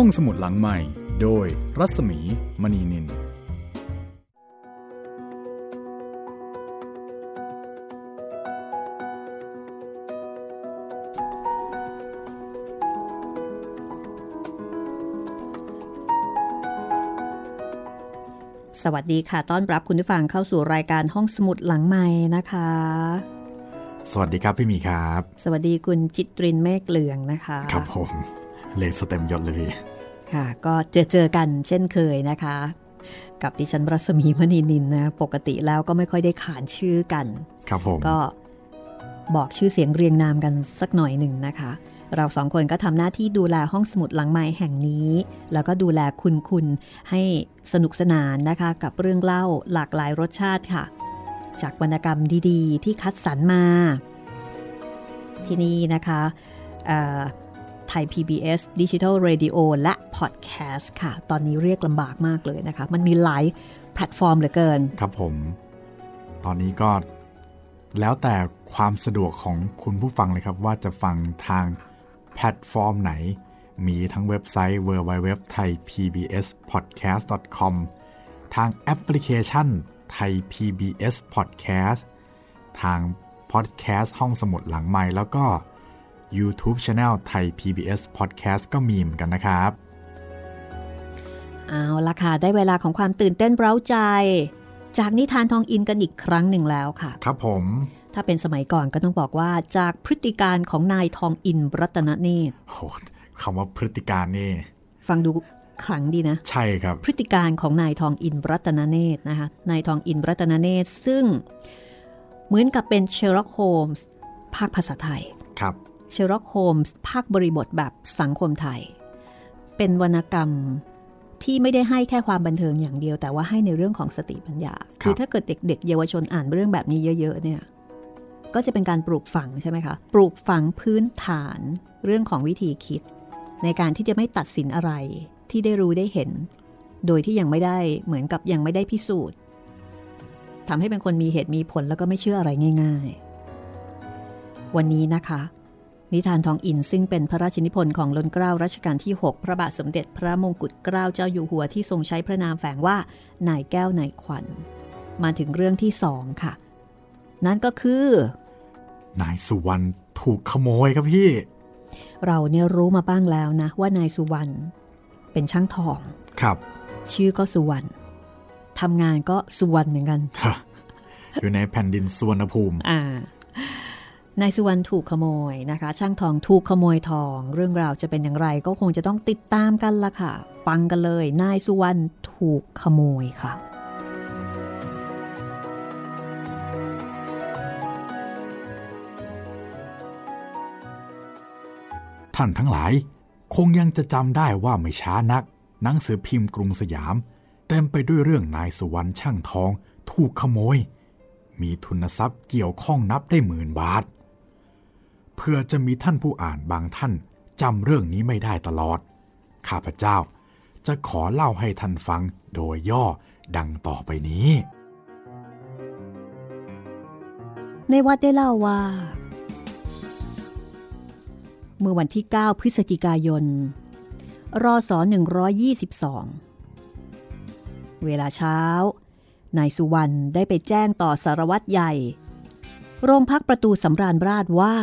ห้องสมุดหลังใหม่ โดยรัศมีมณีนิน สวัสดีค่ะ ต้อนรับคุณผู้ฟังเข้าสู่รายการห้องสมุดหลังใหม่นะคะ สวัสดีครับพี่หมีครับ สวัสดีคุณจิตรินเมฆเหลืองนะคะ ครับผม เลสเต็มยศเลยพี่ ค่ะ ก็เจอเจอกันเช่นเคยนะคะ กับดิฉันรัศมีมณีนินนะ ปกติแล้วก็ไม่ค่อยได้ขานชื่อกัน ครับผม ก็บอกชื่อเสียงเรียงนามกันสักหน่อยหนึ่งนะคะ เราสองคนก็ทำหน้าที่ดูแลห้องสมุดหลังไม้แห่งนี้ แล้วก็ดูแลคุณคุณให้สนุกสนานนะคะ กับเรื่องเล่าหลากหลายรสชาติค่ะ จากวรรณกรรมดี ๆ ที่คัดสรรมา ที่นี่นะคะ Thai PBS Digital Radio และ Podcast ค่ะ ตอนนี้เรียกลำบากมากเลยนะคะ มันมีหลายแพลตฟอร์มเหลือเกิน ครับผม ตอนนี้ก็แล้วแต่ความสะดวกของคุณผู้ฟังเลยครับว่าจะฟังทางแพลตฟอร์มไหน มีทั้งเว็บไซต์ www.thaipbspodcast.com ทางแอปพลิเคชัน Thai PBS Podcast ทางพอดแคสต์ห้องสมุดหลังใหม่แล้วก็ YouTube Channel ไทย PBS Podcast ก็มีเหมือนกันนะครับ เอาละค่ะ ได้เวลาของความตื่นเต้นเร้าใจ จากนิทานทองอินกันอีกครั้งหนึ่งแล้วค่ะ ครับผม ถ้าเป็นสมัยก่อนก็ต้องบอกว่าจากพฤติการของนายทองอินรัตนเนตรโหคำว่าพฤติการนี่ ฟังดูขลังดีนะ ใช่ครับ พฤติการณ์ของนายทองอินรัตนเนตรนะคะนายทองอินรัตนเนตรซึ่งเหมือนกับเป็นเชอร์ล็อกโฮมส์ภาคภาษาไทย ครับ เชอร์ล็อกโฮมส์ภาคบริบทแบบสังคมไทย เป็นวรรณกรรมที่ไม่ได้ให้แค่ความบันเทิงอย่างเดียว แต่ว่าให้ในเรื่องของสติปัญญา คือถ้าเกิดเด็ก ๆ เยาวชนอ่านเรื่องแบบนี้เยอะ ๆ เนี่ย ก็จะเป็นการปลูกฝังใช่ไหมคะ ปลูกฝังพื้นฐานเรื่องของวิธีคิด ในการที่จะไม่ตัดสินอะไรที่ได้รู้ได้เห็น โดยที่ยังไม่ได้เหมือนกับยังไม่ได้พิสูจน์ทำให้เป็นคนมีเหตุมีผลแล้วก็ไม่เชื่ออะไรง่าย ๆ วันนี้นะคะ นิทานทองอินซึ่งเป็นพระราชนิพนธ์ของล้นเกล้ารัชกาลที่ 6 พระบาทสมเด็จพระมงกุฎเกล้าเจ้าอยู่หัวที่ทรงใช้พระนามแฝงว่านายแก้วนายขวัญ มาถึงเรื่องที่สองค่ะ นั่นก็คือ นายสุวรรณถูกขโมยครับพี่ เราเนี่ยรู้มาบ้างแล้วนะ ว่านายสุวรรณเป็นช่างทองครับ ชื่อก็สุวรรณทำงานก็สุวรรณเหมือนกันอยู่ในแผ่นดินสุวรรณภูมิอ่า นายสุวรรณถูกขโมยนะคะ ช่างทองถูกขโมยทอง เรื่องราวจะเป็นอย่างไรก็คงจะต้องติดตามกันละค่ะฟังกันเลย นายสุวรรณถูกขโมยค่ะท่านทั้งหลาย คงยังจะจำได้ว่าไม่ช้านัก หนังสือพิมพ์กรุงสยาม เต็มไปด้วยเรื่องนายสุวรรณช่างทอง ถูกขโมย มีทุนทรัพย์เกี่ยวข้องนับได้หมื่นบาท เพื่อจะมีท่านผู้อ่านบางท่านจำเรื่องนี้ไม่ได้ตลอด ข้าพเจ้าจะขอเล่าให้ท่านฟังโดยย่อดังต่อไปนี้ ในวัดได้เล่าว่า เมื่อวันที่ 9 พฤศจิกายน รศ 122 เวลาเช้า นายสุวรรณได้ไปแจ้งต่อสารวัตรใหญ่ โรงพักประตูสำราญราชว่า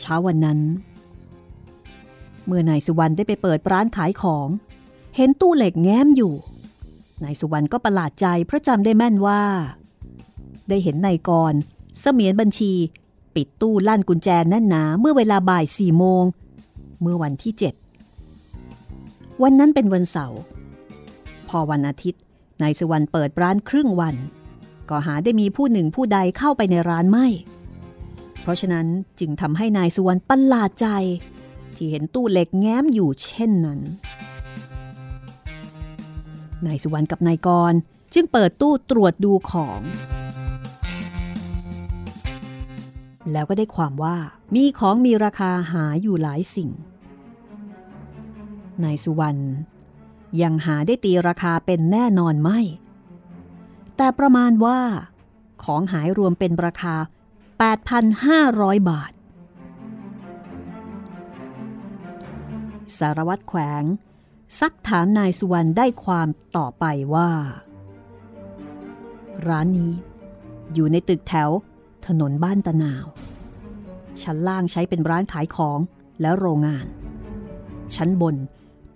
เช้าวันนั้น เมื่อนายสุวรรณได้ไปเปิดร้านขายของ เห็นตู้เหล็กแง้มอยู่นายสุวรรณก็ประหลาดใจเพราะจำได้แม่นว่า ได้เห็นนายกรเสมียนบัญชี ปิดตู้ลั่นกุญแจแน่นหนาเมื่อเวลาบ่ายสี่โมง เมื่อวันที่7วันนั้นเป็นวันเสาร์พอวันอาทิตย์นายสุวรรณเปิดร้านครึ่งวัน ก็หาได้มีผู้หนึ่งผู้ใดเข้าไปในร้านไม่ เพราะฉะนั้นจึงทำให้นายสุวรรณประหลาดใจ ที่เห็นตู้เหล็กแง้มอยู่เช่นนั้น นายสุวรรณกับนายกรจึงเปิดตู้ตรวจดูของ แล้วก็ได้ความว่ามีของมีราคาหาอยู่หลายสิ่ง นายสุวรรณยังหาได้ตีราคาเป็นแน่นอนไม่ แต่ประมาณว่า ของหายรวมเป็นราคา 8,500 บาท สารวัตรแขวง ซักถามนายสุวรรณได้ความต่อไปว่า ร้านนี้ อยู่ในตึกแถว ถนนบ้านตะนาว ชั้นล่างใช้เป็นร้านขายของและโรงงาน ชั้นบน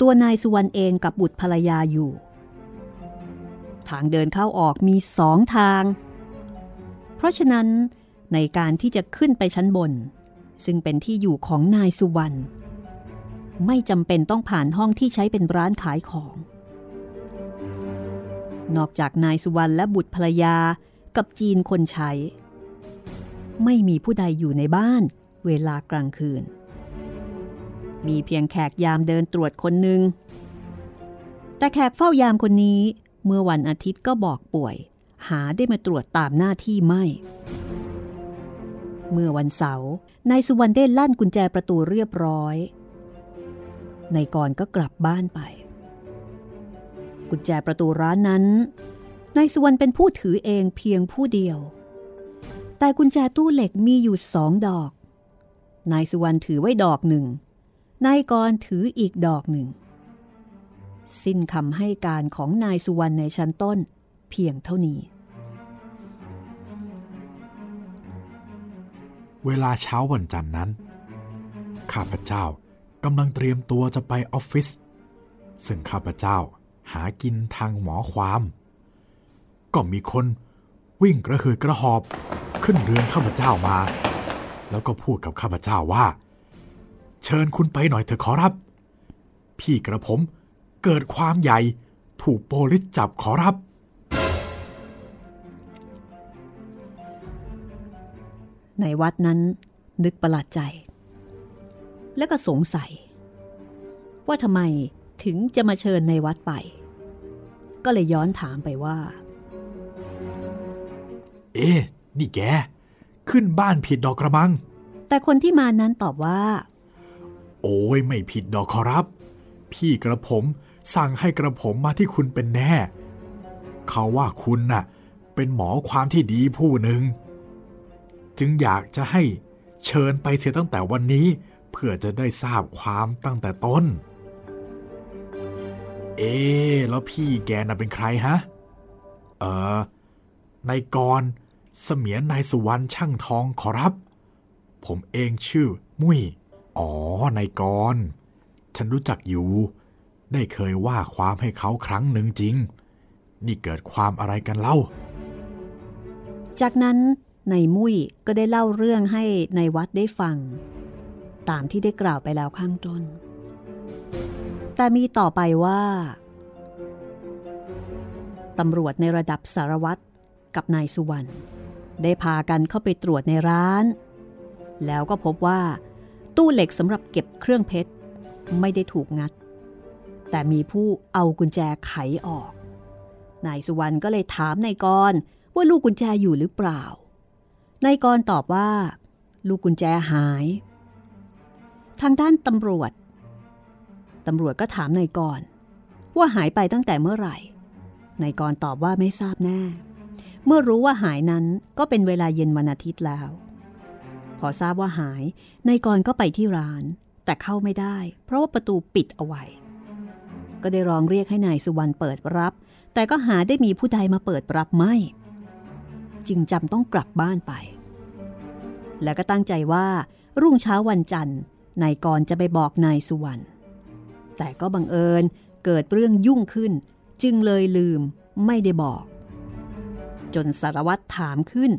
ตัวนายสุวรรณเองกับบุตรภรรยาอยู่ ทางเดินเข้าออกมีสองทาง เพราะฉะนั้น ในการที่จะขึ้นไปชั้นบน ซึ่งเป็นที่อยู่ของนายสุวรรณไม่จำเป็นต้องผ่านห้องที่ใช้เป็นร้านขายของ นอกจากนายสุวรรณและบุตรภรรยากับจีนคนใช้ ไม่มีผู้ใดอยู่ในบ้านเวลากลางคืน มีเพียงแขกยามเดินตรวจคนหนึ่ง แต่แขกเฝ้ายามคนนี้เมื่อวันอาทิตย์ก็บอกป่วย หาได้มาตรวจตามหน้าที่ไม่ เมื่อวันเสาร์นายสุวรรณได้ลั่นกุญแจประตูเรียบร้อยนายกรก็กลับบ้านไป กุญแจประตูร้านนั้นนายสุวรรณเป็นผู้ถือเองเพียงผู้เดียว แต่กุญแจตู้เหล็กมีอยู่สองดอก นายสุวรรณถือไว้ดอกหนึ่งนายกรถืออีกดอกหนึ่ง สิ้นคำให้การของนายสุวรรณในชั้นต้นเพียงเท่านี้ เวลาเช้าวันจันทร์นั้น ข้าพเจ้ากำลังเตรียมตัวจะไปออฟฟิศซึ่งข้าพเจ้าหากินทางหมอความ ก็มีคนวิ่งกระหืดกระหอบขึ้นเรือนข้าพเจ้ามา แล้วก็พูดกับข้าพเจ้าว่า เชิญคุณไปหน่อยเถอะขอรับ พี่กระผมเกิดความใหญ่ถูกโปลิสจับขอรับ ในวัดนั้นนึกประหลาดใจ และก็สงสัย ว่าทำไมถึงจะมาเชิญในวัดไป ก็เลยย้อนถามไปว่า เอ๊ะนี่แก ขึ้นบ้านผิดดอกกระมัง แต่คนที่มานั้นตอบว่า โอ้ยไม่ผิดดอกขอรับ พี่กระผมสั่งให้กระผมมาที่คุณเป็นแน่ เขาว่าคุณน่ะ เป็นหมอความที่ดีผู้หนึ่ง จึงอยากจะให้เชิญไปเสียตั้งแต่วันนี้ เพื่อจะได้ทราบความตั้งแต่ต้น เอ๊แล้วพี่แกน่ะเป็นใครฮะ เออนายกรเสมียนนายสุวรรณช่างทองขอรับ ผมเองชื่อ มุ้ยอ๋อนายกร ฉันรู้จักอยู่ ได้เคยว่าความให้เขาครั้งหนึ่งจริง นี่เกิดความอะไรกันเล่า จากนั้น ในมุ้ยก็ได้เล่าเรื่องให้ในวัดได้ฟัง ตามที่ได้กล่าวไปแล้วข้างต้น แต่มีต่อไปว่าตำรวจในระดับสารวัตรกับนายสุวรรณได้พากันเข้าไปตรวจในร้าน แล้วก็พบว่า ตู้เหล็กสำหรับเก็บเครื่องเพชร ไม่ได้ถูกงัด แต่มีผู้เอากุญแจไขออก นายสุวรรณก็เลยถามนายกรว่าลูกกุญแจอยู่หรือเปล่า นายกรตอบว่า ลูกกุญแจหาย ทางด้านตำรวจตำรวจก็ถามนายกร ว่าหายไปตั้งแต่เมื่อไหร่นายกรตอบว่าไม่ทราบแน่ เมื่อรู้ว่าหายนั้นก็เป็นเวลาเย็นวันอาทิตย์แล้ว พอทราบว่าหายนายกรก็ไปที่ร้าน แต่เข้าไม่ได้ เพราะว่าประตูปิดเอาไว้ ก็ได้ร้องเรียกให้นายสุวรรณเปิดรับ แต่ก็หาได้มีผู้ใดมาเปิดรับไม่ จึงจำต้องกลับบ้านไป แล้วก็ตั้งใจว่ารุ่งเช้าวันจันทร์นายกรจะไปบอกนายสุวรรณแต่ก็บังเอิญเกิดเรื่องยุ่งขึ้น จึงเลยลืมไม่ได้บอก จนสารวัตรถามขึ้น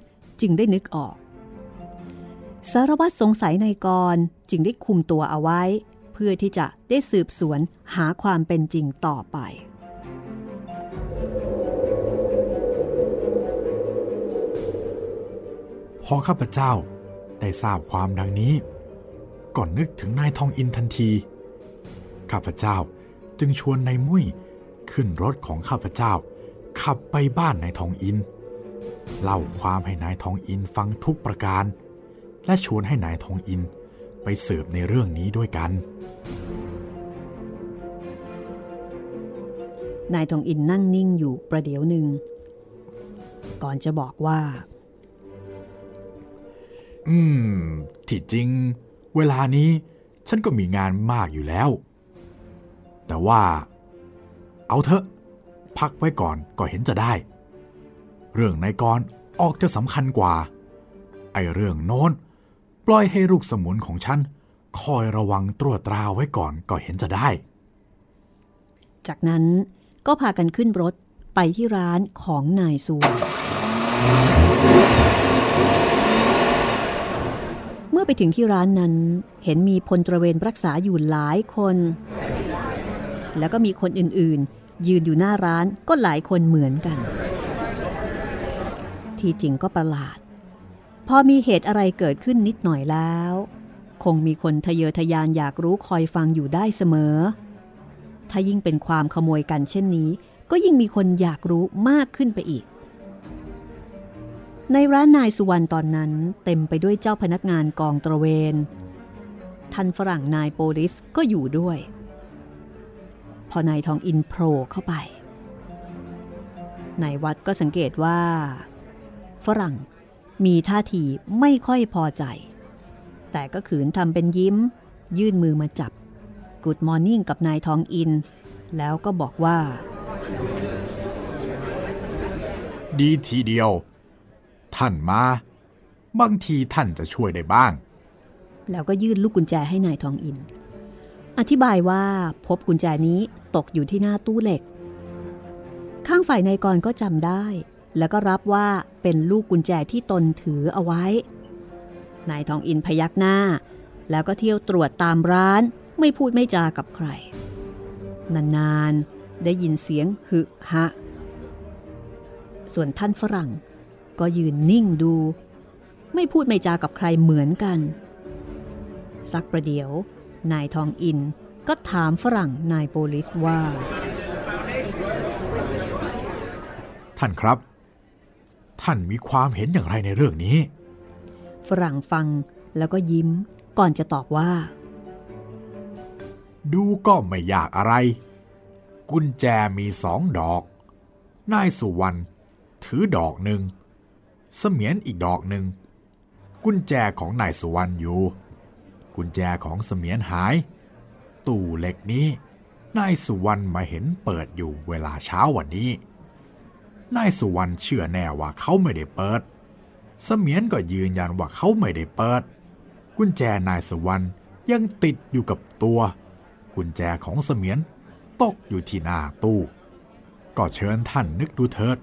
จึงได้นึกออก สารวัตรสงสัยนายกรจึงได้คุมตัวเอาไว้ เพื่อที่จะได้สืบสวนหาความเป็นจริงต่อไปพอข้าพเจ้า ได้ทราบความดังนี้ ก่อนนึกถึงนายทองอินทันที ข้าพเจ้าจึงชวนนายมุ้ยขึ้นรถของข้าพเจ้า ขับไปบ้านนายทองอิน เล่าความให้นายทองอินฟังทุกประการ และชวนให้นายทองอินไปสืบในเรื่องนี้ด้วยกัน นายทองอินนั่งนิ่งอยู่ประเดี๋ยวหนึ่ง ก่อนจะบอกว่า อืม ที่จริง เวลานี้ฉันก็มีงานมากอยู่แล้ว แต่ว่า เอาเถอะ พักไว้ก่อนก็เห็นจะได้ เรื่องนายกรออกจะสำคัญกว่า ไอเรื่องโน้น ปล่อยให้ลูกสมุนของฉัน คอยระวังตรวจตราไว้ก่อนก็เห็นจะได้ จากนั้นก็พากันขึ้นรถไปที่ร้านของนายสุวรรณเมื่อไปถึงที่ร้านนั้น เห็นมีพลตระเวนรักษาอยู่หลายคน แล้วก็มีคนอื่นๆ ยืนอยู่หน้าร้านก็หลายคนเหมือนกัน ที่จริงก็ประหลาด พอมีเหตุอะไรเกิดขึ้นนิดหน่อยแล้ว คงมีคนทะเยอทะยานอยากรู้คอยฟังอยู่ได้เสมอ ถ้ายิ่งเป็นความขโมยกันเช่นนี้ ก็ยิ่งมีคนอยากรู้มากขึ้นไปอีก ในร้านนายสุวรรณตอนนั้นเต็มไปด้วยเจ้าพนักงานกองตระเวนท่านฝรั่งนายโปลิสก็อยู่ด้วย พอนายทองอินโผล่เข้าไปนายวัดก็สังเกตว่า ฝรั่งมีท่าทีไม่ค่อยพอใจ แต่ก็ขืนทำเป็นยิ้ม ยื่นมือมาจับกูดมอร์นิ่งกับนายทองอิน แล้วก็บอกว่า ดีทีเดียว ท่านมา บางทีท่านจะช่วยได้บ้าง แล้วก็ยื่นลูกกุญแจให้นายทองอิน อธิบายว่าพบกุญแจนี้ตกอยู่ที่หน้าตู้เหล็ก ข้างฝ่ายนายกรก็จำได้ แล้วก็รับว่าเป็นลูกกุญแจที่ตนถือเอาไว้ นายทองอินพยักหน้า แล้วก็เที่ยวตรวจตามร้านไม่พูดไม่จากับใคร นานๆได้ยินเสียงหึฮะส่วนท่านฝรั่ง ก็ยืนนิ่งดู ไม่พูดไม่จากับใครเหมือนกัน สักประเดี๋ยว นายทองอินก็ถามฝรั่งนายโปลิสว่า ท่านครับ ท่านมีความเห็นอย่างไรในเรื่องนี้ ฝรั่งฟังแล้วก็ยิ้มก่อนจะตอบว่า ดูก็ไม่ยากอะไร กุญแจมีสองดอก นายสุวรรณถือดอกหนึ่ง เสมียนอีกดอกหนึ่ง กุญแจของนายสุวรรณอยู่ กุญแจของเสมียนหาย ตู้เหล็กนี้ นายสุวรรณมาเห็นเปิดอยู่เวลาเช้าวันนี้ นายสุวรรณเชื่อแน่ว่าเขาไม่ได้เปิด เสมียนก็ยืนยันว่าเขาไม่ได้เปิด กุญแจนายสุวรรณยังติดอยู่กับตัว กุญแจของเสมียนตกอยู่ที่หน้าตู้ ก็เชิญท่านนึกดูเถิด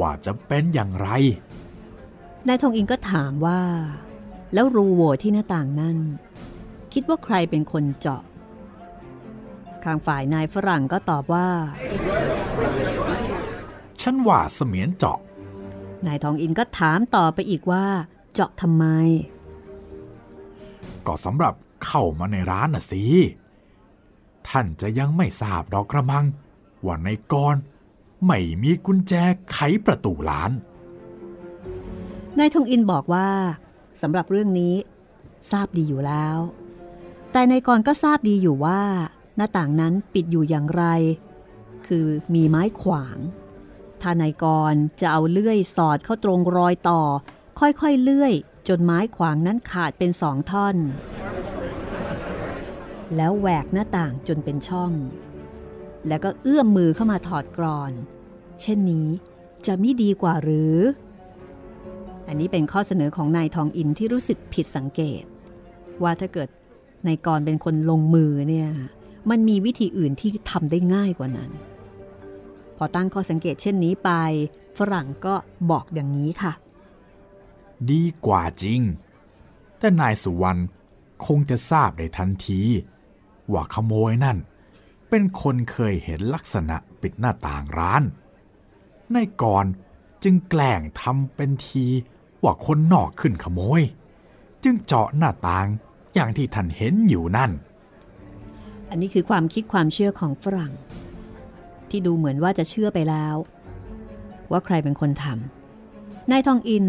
ว่าจะเป็นอย่างไร นายทองอินก็ถามว่า แล้วรูโหว่ที่หน้าต่างนั่นคิดว่าใครเป็นคนเจาะข้างฝ่ายนายฝรั่งก็ตอบว่า ฉันว่าเสมียนเจาะ นายทองอินก็ถามต่อไปอีกว่า เจาะทำไม ก็สำหรับเข้ามาในร้านน่ะสิ ท่านจะยังไม่ทราบดอกกระมัง ว่าในกรไม่มีกุญแจไขประตูร้าน นายทองอินบอกว่าสำหรับเรื่องนี้ ทราบดีอยู่แล้ว แต่นายกรก็ทราบดีอยู่ว่า หน้าต่างนั้นปิดอยู่อย่างไร คือมีไม้ขวาง ถ้านายกรจะเอาเลื่อยสอดเข้าตรงรอยต่อ ค่อยๆเลื่อย จนไม้ขวางนั้นขาดเป็นสองท่อน แล้วแหวกหน้าต่างจนเป็นช่อง แล้วก็เอื้อมมือเข้ามาถอดกรอน เช่นนี้จะไม่ดีกว่าหรือ อันนี้เป็นข้อเสนอของนายทองอินที่รู้สึกผิดสังเกต ว่าถ้าเกิดนายกรเป็นคนลงมือเนี่ยมันมีวิธีอื่นที่ทำได้ง่ายกว่านั้น พอตั้งข้อสังเกตเช่นนี้ไป ฝรั่งก็บอกอย่างนี้ค่ะ ดีกว่าจริง แต่นายสุวรรณคงจะทราบได้ทันที ว่าขโมยนั่น เป็นคนเคยเห็นลักษณะปิดหน้าต่างร้านนายกรจึงแกล้งทำเป็นที ว่าคนนอกขึ้นขโมย จึงเจาะหน้าต่างอย่างที่ท่านเห็นอยู่นั่น อันนี้คือความคิดความเชื่อของฝรั่ง ที่ดูเหมือนว่าจะเชื่อไปแล้ว ว่าใครเป็นคนทำนายทองอิน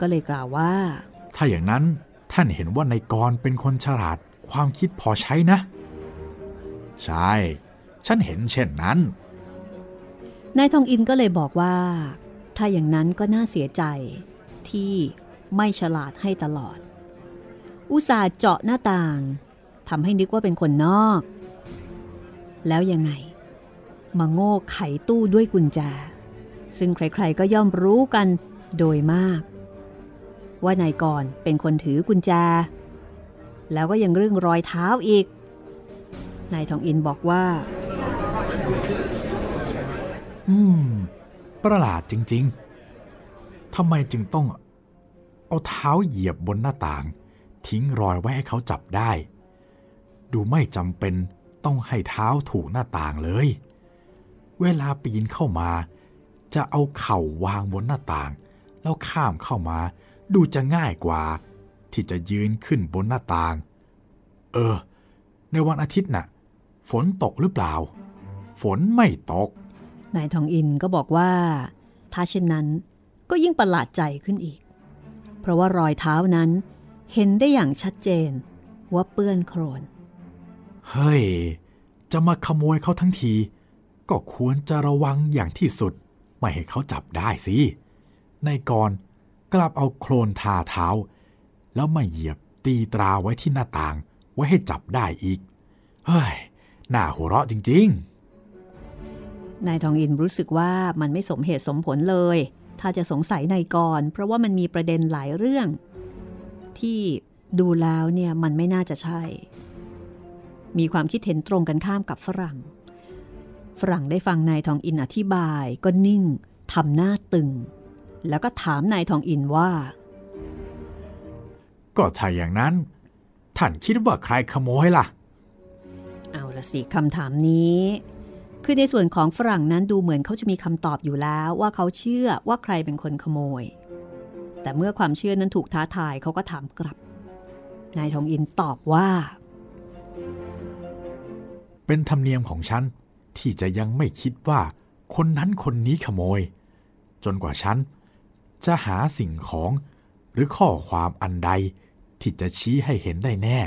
ก็เลยกล่าวว่า ถ้าอย่างนั้นท่านเห็นว่านายกรเป็นคนฉลาดความคิดพอใช้นะ ใช่ ฉันเห็นเช่นนั้นนายทองอินก็เลยบอกว่า ถ้าอย่างนั้นก็น่าเสียใจ ที่ไม่ฉลาดให้ตลอด อุตส่าห์เจาะหน้าต่างทำให้นึกว่าเป็นคนนอก แล้วยังไง มาโง่ไขตู้ด้วยกุญแจ ซึ่งใครๆก็ย่อมรู้กันโดยมาก ว่านายกรเป็นคนถือกุญแจ แล้วก็ยังเรื่องรอยเท้าอีก นายทองอินบอกว่า อืม ประหลาดจริง ๆทำไมจึงต้อง เอาเท้าเหยียบบนหน้าต่าง ทิ้งรอยไว้ให้เขาจับได้ ดูไม่จำเป็นต้องให้เท้าถูกหน้าต่างเลย เวลาปีนเข้ามา จะเอาเข่าวางบนหน้าต่าง แล้วข้ามเข้ามา ดูจะง่ายกว่า ที่จะยืนขึ้นบนหน้าต่าง เออ ในวันอาทิตย์น่ะ ฝนตกหรือเปล่า ฝนไม่ตก นายทองอินก็บอกว่า ถ้าเช่นนั้นก็ยิ่งประหลาดใจขึ้นอีก เพราะว่ารอยเท้านั้นเห็นได้อย่างชัดเจนว่าเปื้อนโครน เฮ้ย จะมาขโมยเขาทั้งที ก็ควรจะระวังอย่างที่สุด ไม่ให้เขาจับได้สินายกรกลับเอาโคลนทาเท้า แล้วมาเหยียบตีตราไว้ที่หน้าต่าง ไว้ให้จับได้อีก เฮ้ย น่าหัวเราะจริงนายทองอินรู้สึกว่ามันไม่สมเหตุสมผลเลย ถ้าจะสงสัยนายกร เพราะว่ามันมีประเด็นหลายเรื่อง ที่ดูแล้วเนี่ยมันไม่น่าจะใช่ มีความคิดเห็นตรงกันข้ามกับฝรั่ง ฝรั่งได้ฟังนายทองอินอธิบายก็นิ่งทำหน้าตึง แล้วก็ถามนายทองอินว่าๆก็ถ้าอย่างนั้น ท่านคิดว่าใครขโมยล่ะ เอาละสิคำถามนี้ คือในส่วนของฝรั่งนั้นดูเหมือนเขาจะมีคำตอบอยู่แล้วว่าเขาเชื่อว่าใครเป็นคนขโมย แต่เมื่อความเชื่อนั้นถูกท้าทายเขาก็ถามกลับ นายทองอินตอบว่า เป็นธรรมเนียมของฉัน ที่จะยังไม่คิดว่า คนนั้นคนนี้ขโมย จนกว่าฉัน จะหาสิ่งของหรือข้อความอันใดที่จะชี้ให้เห็นได้แน่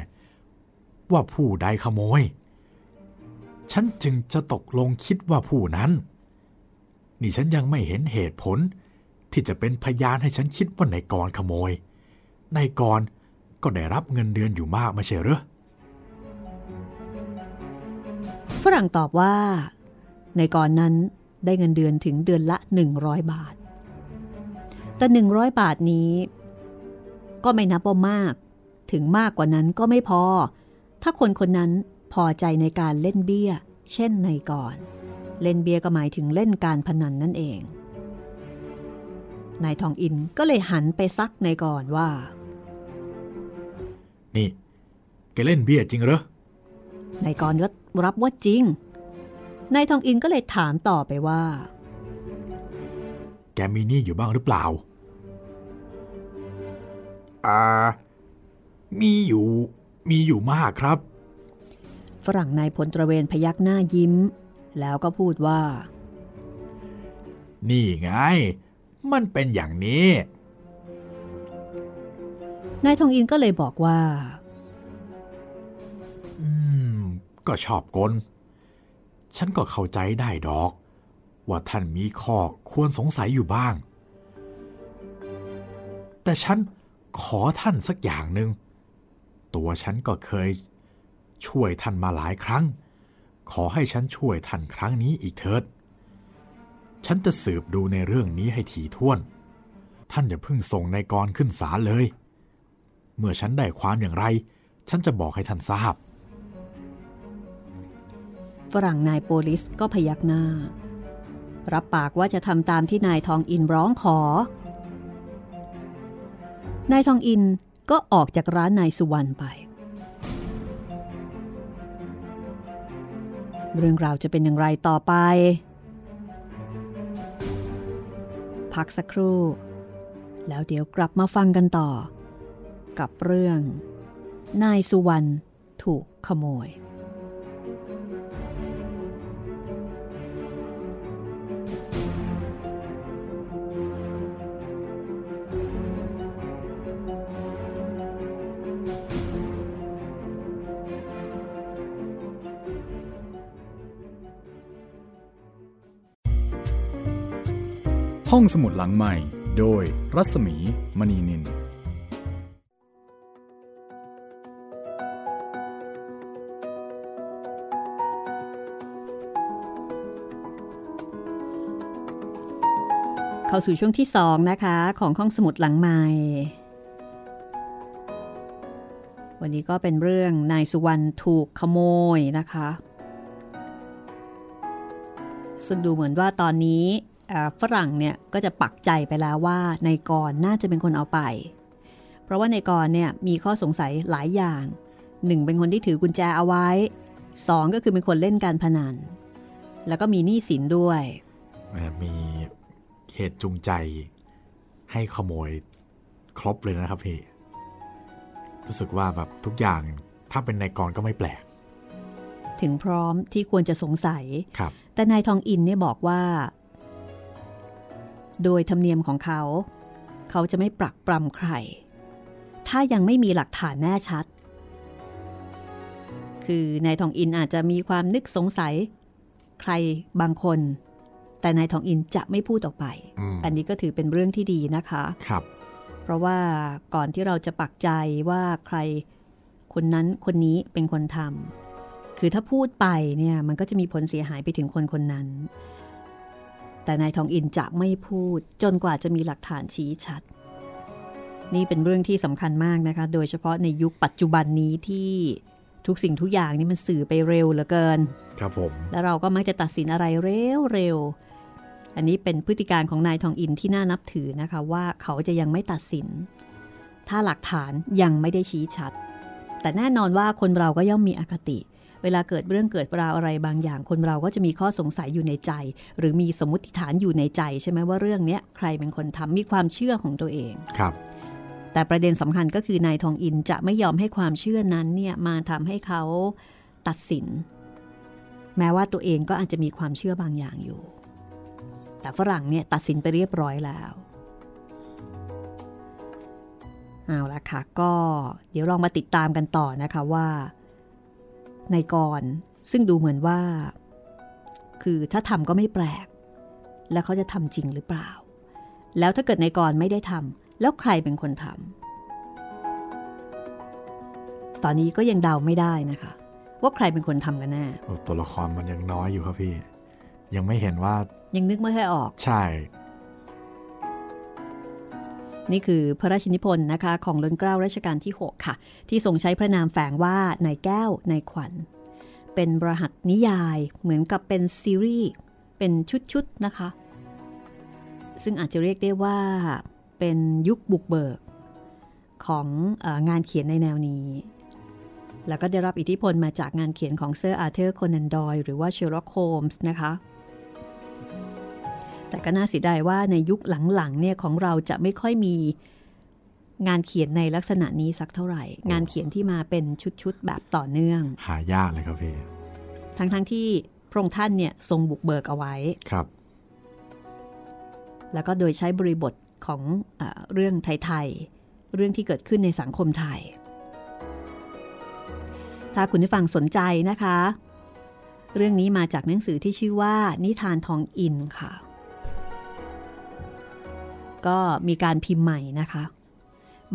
ว่าผู้ใดขโมย ฉันจึงจะตกลงคิดว่าผู้นั้น นี่ฉันยังไม่เห็นเหตุผล ที่จะเป็นพยานให้ฉันคิดว่านายกรขโมยนายกรก็ได้รับเงินเดือนอยู่มากไม่ใช่หรือฝรั่งตอบว่าในก่อนนั้นได้เงินเดือนถึงเดือนละ 100 บาท แต่ 100 บาทนี้ ก็ไม่นับว่ามาก ถึงมากกว่านั้นก็ไม่พอ ถ้าคนคนนั้น พอใจในการเล่นเบี้ย เช่นในก่อน เล่นเบี้ยก็หมายถึงเล่นการพนันนั่นเองนายทองอินก็เลยหันไปซักในก่อนว่า นี่แกเล่นเบี้ยจริงเหรอนายกรก็รับว่าจริงนายทองอินก็เลยถามต่อไปว่า แกมีหนี้อยู่บ้างหรือเปล่า อ่า มีอยู่ มีอยู่มากครับ ฝรั่งนายพลตระเวนพยักหน้ายิ้ม แล้วก็พูดว่า นี่ไง มันเป็นอย่างนี้ นายทองอินก็เลยบอกว่า อืม ก็ชอบกล ฉันก็เข้าใจได้ดอก ว่าท่านมีข้อควรสงสัยอยู่บ้าง แต่ฉันขอท่านสักอย่างหนึ่ง ตัวฉันก็เคย ช่วยท่านมาหลายครั้ง ขอให้ฉันช่วยท่านครั้งนี้อีกเถิด ฉันจะสืบดูในเรื่องนี้ให้ถี่ถ้วน ท่านอย่าเพิ่งส่งนายกรขึ้นศาลเลย เมื่อฉันได้ความอย่างไร ฉันจะบอกให้ท่านทราบ ฝรั่งนายโปลิสก็พยักหน้า รับปากว่าจะทำตามที่นายทองอินร้องขอ นายทองอินก็ออกจากร้านนายสุวรรณไป เรื่องราวจะเป็นอย่างไรต่อไป พักสักครู่ แล้วเดี๋ยวกลับมาฟังกันต่อ กับเรื่อง นายสุวรรณถูกขโมย ห้องสมุดหลังใหม่ โดยรัศมีมณีนิน เข้าสู่ช่วงที่สองนะคะ ของห้องสมุดหลังใหม่ วันนี้ก็เป็นเรื่องนายสุวรรณถูกขโมยนะคะ ซึ่งดูเหมือนว่าตอนนี้ ฝรั่งเนี่ยก็จะปักใจไปแล้วว่านายกรน่าจะเป็นคนเอาไป เพราะว่านายกรเนี่ยมีข้อสงสัยหลายอย่างหนึ่งเป็นคนที่ถือกุญแจเอาไว้สองก็คือเป็นคนเล่นการพนัน แล้วก็มีหนี้สินด้วย มีเหตุจูงใจให้ขโมยครบเลยนะครับพี่ รู้สึกว่าแบบทุกอย่างถ้าเป็นนายกรก็ไม่แปลก ถึงพร้อมที่ควรจะสงสัยครับแต่นายทองอินเนี่ยบอกว่า โดยธรรมเนียมของเขา เขาจะไม่ปรักปรำใคร ถ้ายังไม่มีหลักฐานแน่ชัด คือนายทองอินอาจจะมีความนึกสงสัย ใครบางคน แต่นายทองอินจะไม่พูดออกไปอันนี้ก็ถือเป็นเรื่องที่ดีนะคะครับ เพราะว่าก่อนที่เราจะปักใจว่าใครคนนั้นคนนี้เป็นคนทำคือถ้าพูดไปเนี่ยมันก็จะมีผลเสียหายไปถึงคนคนนั้น แต่นายทองอินจะไม่พูดจนกว่าจะมีหลักฐานชี้ชัด นี่เป็นเรื่องที่สำคัญมากนะคะ โดยเฉพาะในยุคปัจจุบันนี้ที่ทุกสิ่งทุกอย่างนี่มันสื่อไปเร็วเหลือเกิน ครับผม แล้วเราก็มักจะตัดสินอะไรเร็วเร็วอันนี้เป็นพฤติการของนายทองอินที่น่านับถือนะคะว่าเขาจะยังไม่ตัดสิน ถ้าหลักฐานยังไม่ได้ชี้ชัด แต่แน่นอนว่าคนเราก็ย่อมมีอคติเวลาเกิดเรื่องเกิดราวอะไรบางอย่าง คนเราก็จะมีข้อสงสัยอยู่ในใจ หรือมีสมมติฐานอยู่ในใจใช่ไหมว่าเรื่องนี้ใครเป็นคนทำมีความเชื่อของตัวเองครับ แต่ประเด็นสำคัญก็คือนายทองอินจะไม่ยอมให้ความเชื่อนั้นเนี่ยมาทำให้เขาตัดสิน แม้ว่าตัวเองก็อาจจะมีความเชื่อบางอย่างอยู่ แต่ฝรั่งเนี่ยตัดสินไปเรียบร้อยแล้วเอาละค่ะก็เดี๋ยวลองมาติดตามกันต่อนะคะว่า ในกรซึ่งดูเหมือนว่า คือถ้าทำก็ไม่แปลก แล้วเขาจะทำจริงหรือเปล่า แล้วถ้าเกิดในกรไม่ได้ทำแล้วใครเป็นคนทำตอนนี้ก็ยังเดาไม่ได้นะคะ ว่าใครเป็นคนทำกันแน่ตัวละครมันยังน้อยอยู่ครับพี่ ยังไม่เห็นว่ายังนึกไม่ค่อยออก ใช่ นี่คือพระราชนิพนธ์นะคะ ของล้นเกล้ารัชกาลที่ 6 ค่ะ ที่ทรงใช้พระนามแฝงว่านายแก้วนายขวัญ เป็นรหัสนิยายเหมือนกับเป็นซีรีส์เป็นชุดๆนะคะ ซึ่งอาจจะเรียกได้ว่าเป็นยุคบุกเบิก ของงานเขียนในแนวนี้ แล้วก็ได้รับอิทธิพลมาจากงานเขียนของเซอร์อาร์เธอร์โคนันดอยล์หรือว่าเชอร์ล็อกโฮมส์นะคะ แต่ก็น่าเสียดายว่าในยุคหลังๆเนี่ยของเราจะไม่ค่อยมีงานเขียนในลักษณะนี้สักเท่าไหร่ งานเขียนที่มาเป็นชุดๆแบบต่อเนื่อง หายากเลยครับพี่ทั้งๆทที่พระองค์ท่านเนี่ยทรงบุกเบิกเอาไว้ครับ แล้วก็โดยใช้บริบทของอเรื่องไทยๆเรื่องที่เกิดขึ้นในสังคมไทย ถ้าคุณผู้ฟังสนใจนะคะ เรื่องนี้มาจากหนังสือที่ชื่อว่า นิทานทองอินค่ะ ก็มีการพิมพ์ใหม่นะคะ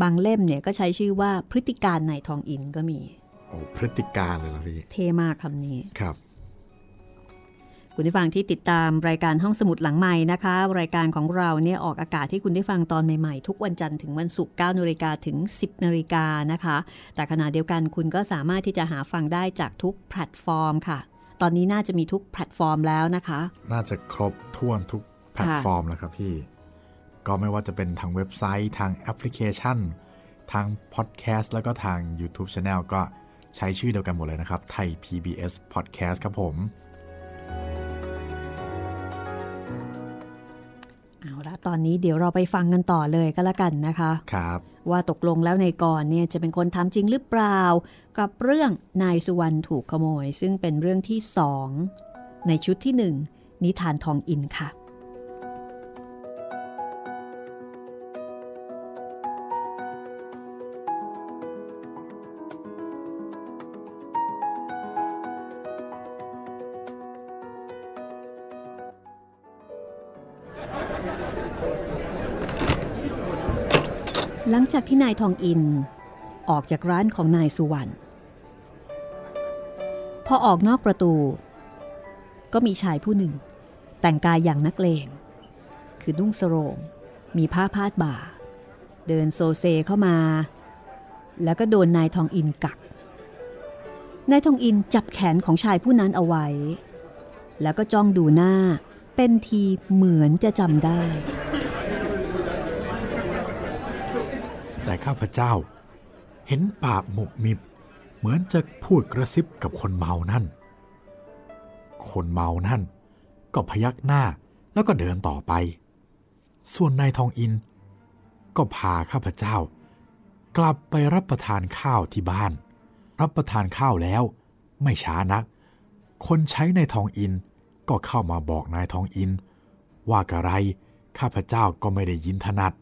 บางเล่มเนี่ยก็ใช้ชื่อว่าพฤติการในทองอินก็มีโอ้พฤติการเลยนะพี่ เท่มากคำนี้ครับคุณผู้ฟังที่ติดตามรายการห้องสมุดหลังใหม่นะคะ รายการของเราเนี่ยออกอากาศที่คุณได้ฟังตอนใหม่ๆ ทุกวันจันทร์ถึงวันศุกร์9นาฬิกาถึง 10นาฬิกานะคะ แต่ขณะเดียวกันคุณก็สามารถที่จะหาฟังได้จากทุกแพลตฟอร์มค่ะ ตอนนี้น่าจะมีทุกแพลตฟอร์มแล้วนะคะ น่าจะครบถ้วนทุกแพลตฟอร์มแล้วครับพี่ ก็ไม่ว่าจะเป็นทางเว็บไซต์ ทางแอปพลิเคชัน ทางพอดแคสต์แล้วก็ทาง YouTube Channel ก็ใช้ชื่อเดียวกันหมดเลยนะครับไทย PBS Podcast ครับผม เอาละตอนนี้เดี๋ยวเราไปฟังกันต่อเลยก็แล้วกันนะคะครับ ว่าตกลงแล้วในก่อนเนี่ยจะเป็นคนทำจริงหรือเปล่า กับเรื่องนายสุวรรณถูกขโมย ซึ่งเป็นเรื่องที่สองในชุดที่หนึ่งนิทานทองอินค่ะ หลังจากที่นายทองอิน ออกจากร้านของนายสุวรรณพอออกนอกประตู ก็มีชายผู้หนึ่ง แต่งกายอย่างนักเลง คือนุ่งสโรง มีผ้าพาดบ่า เดินโซเซเข้ามา แล้วก็โดนนายทองอินกักนายทองอินจับแขนของชายผู้นั้นเอาไว้ แล้วก็จ้องดูหน้าเป็นทีเหมือนจะจำได้ แต่ ข้าพเจ้า เห็นปากหมุบมิบ เหมือนจะพูดกระซิบกับคนเมานั่น คนเมานั่น ก็พยักหน้าแล้วก็เดินต่อไป ส่วนนายทองอิน ก็พาข้าพเจ้า กลับไปรับประทานข้าวที่บ้าน รับประทานข้าวแล้ว ไม่ช้านัก คนใช้นายทองอินก็เข้ามาบอกนายทองอิน ว่ากระไรข้าพเจ้าก็ไม่ได้ยินถนัด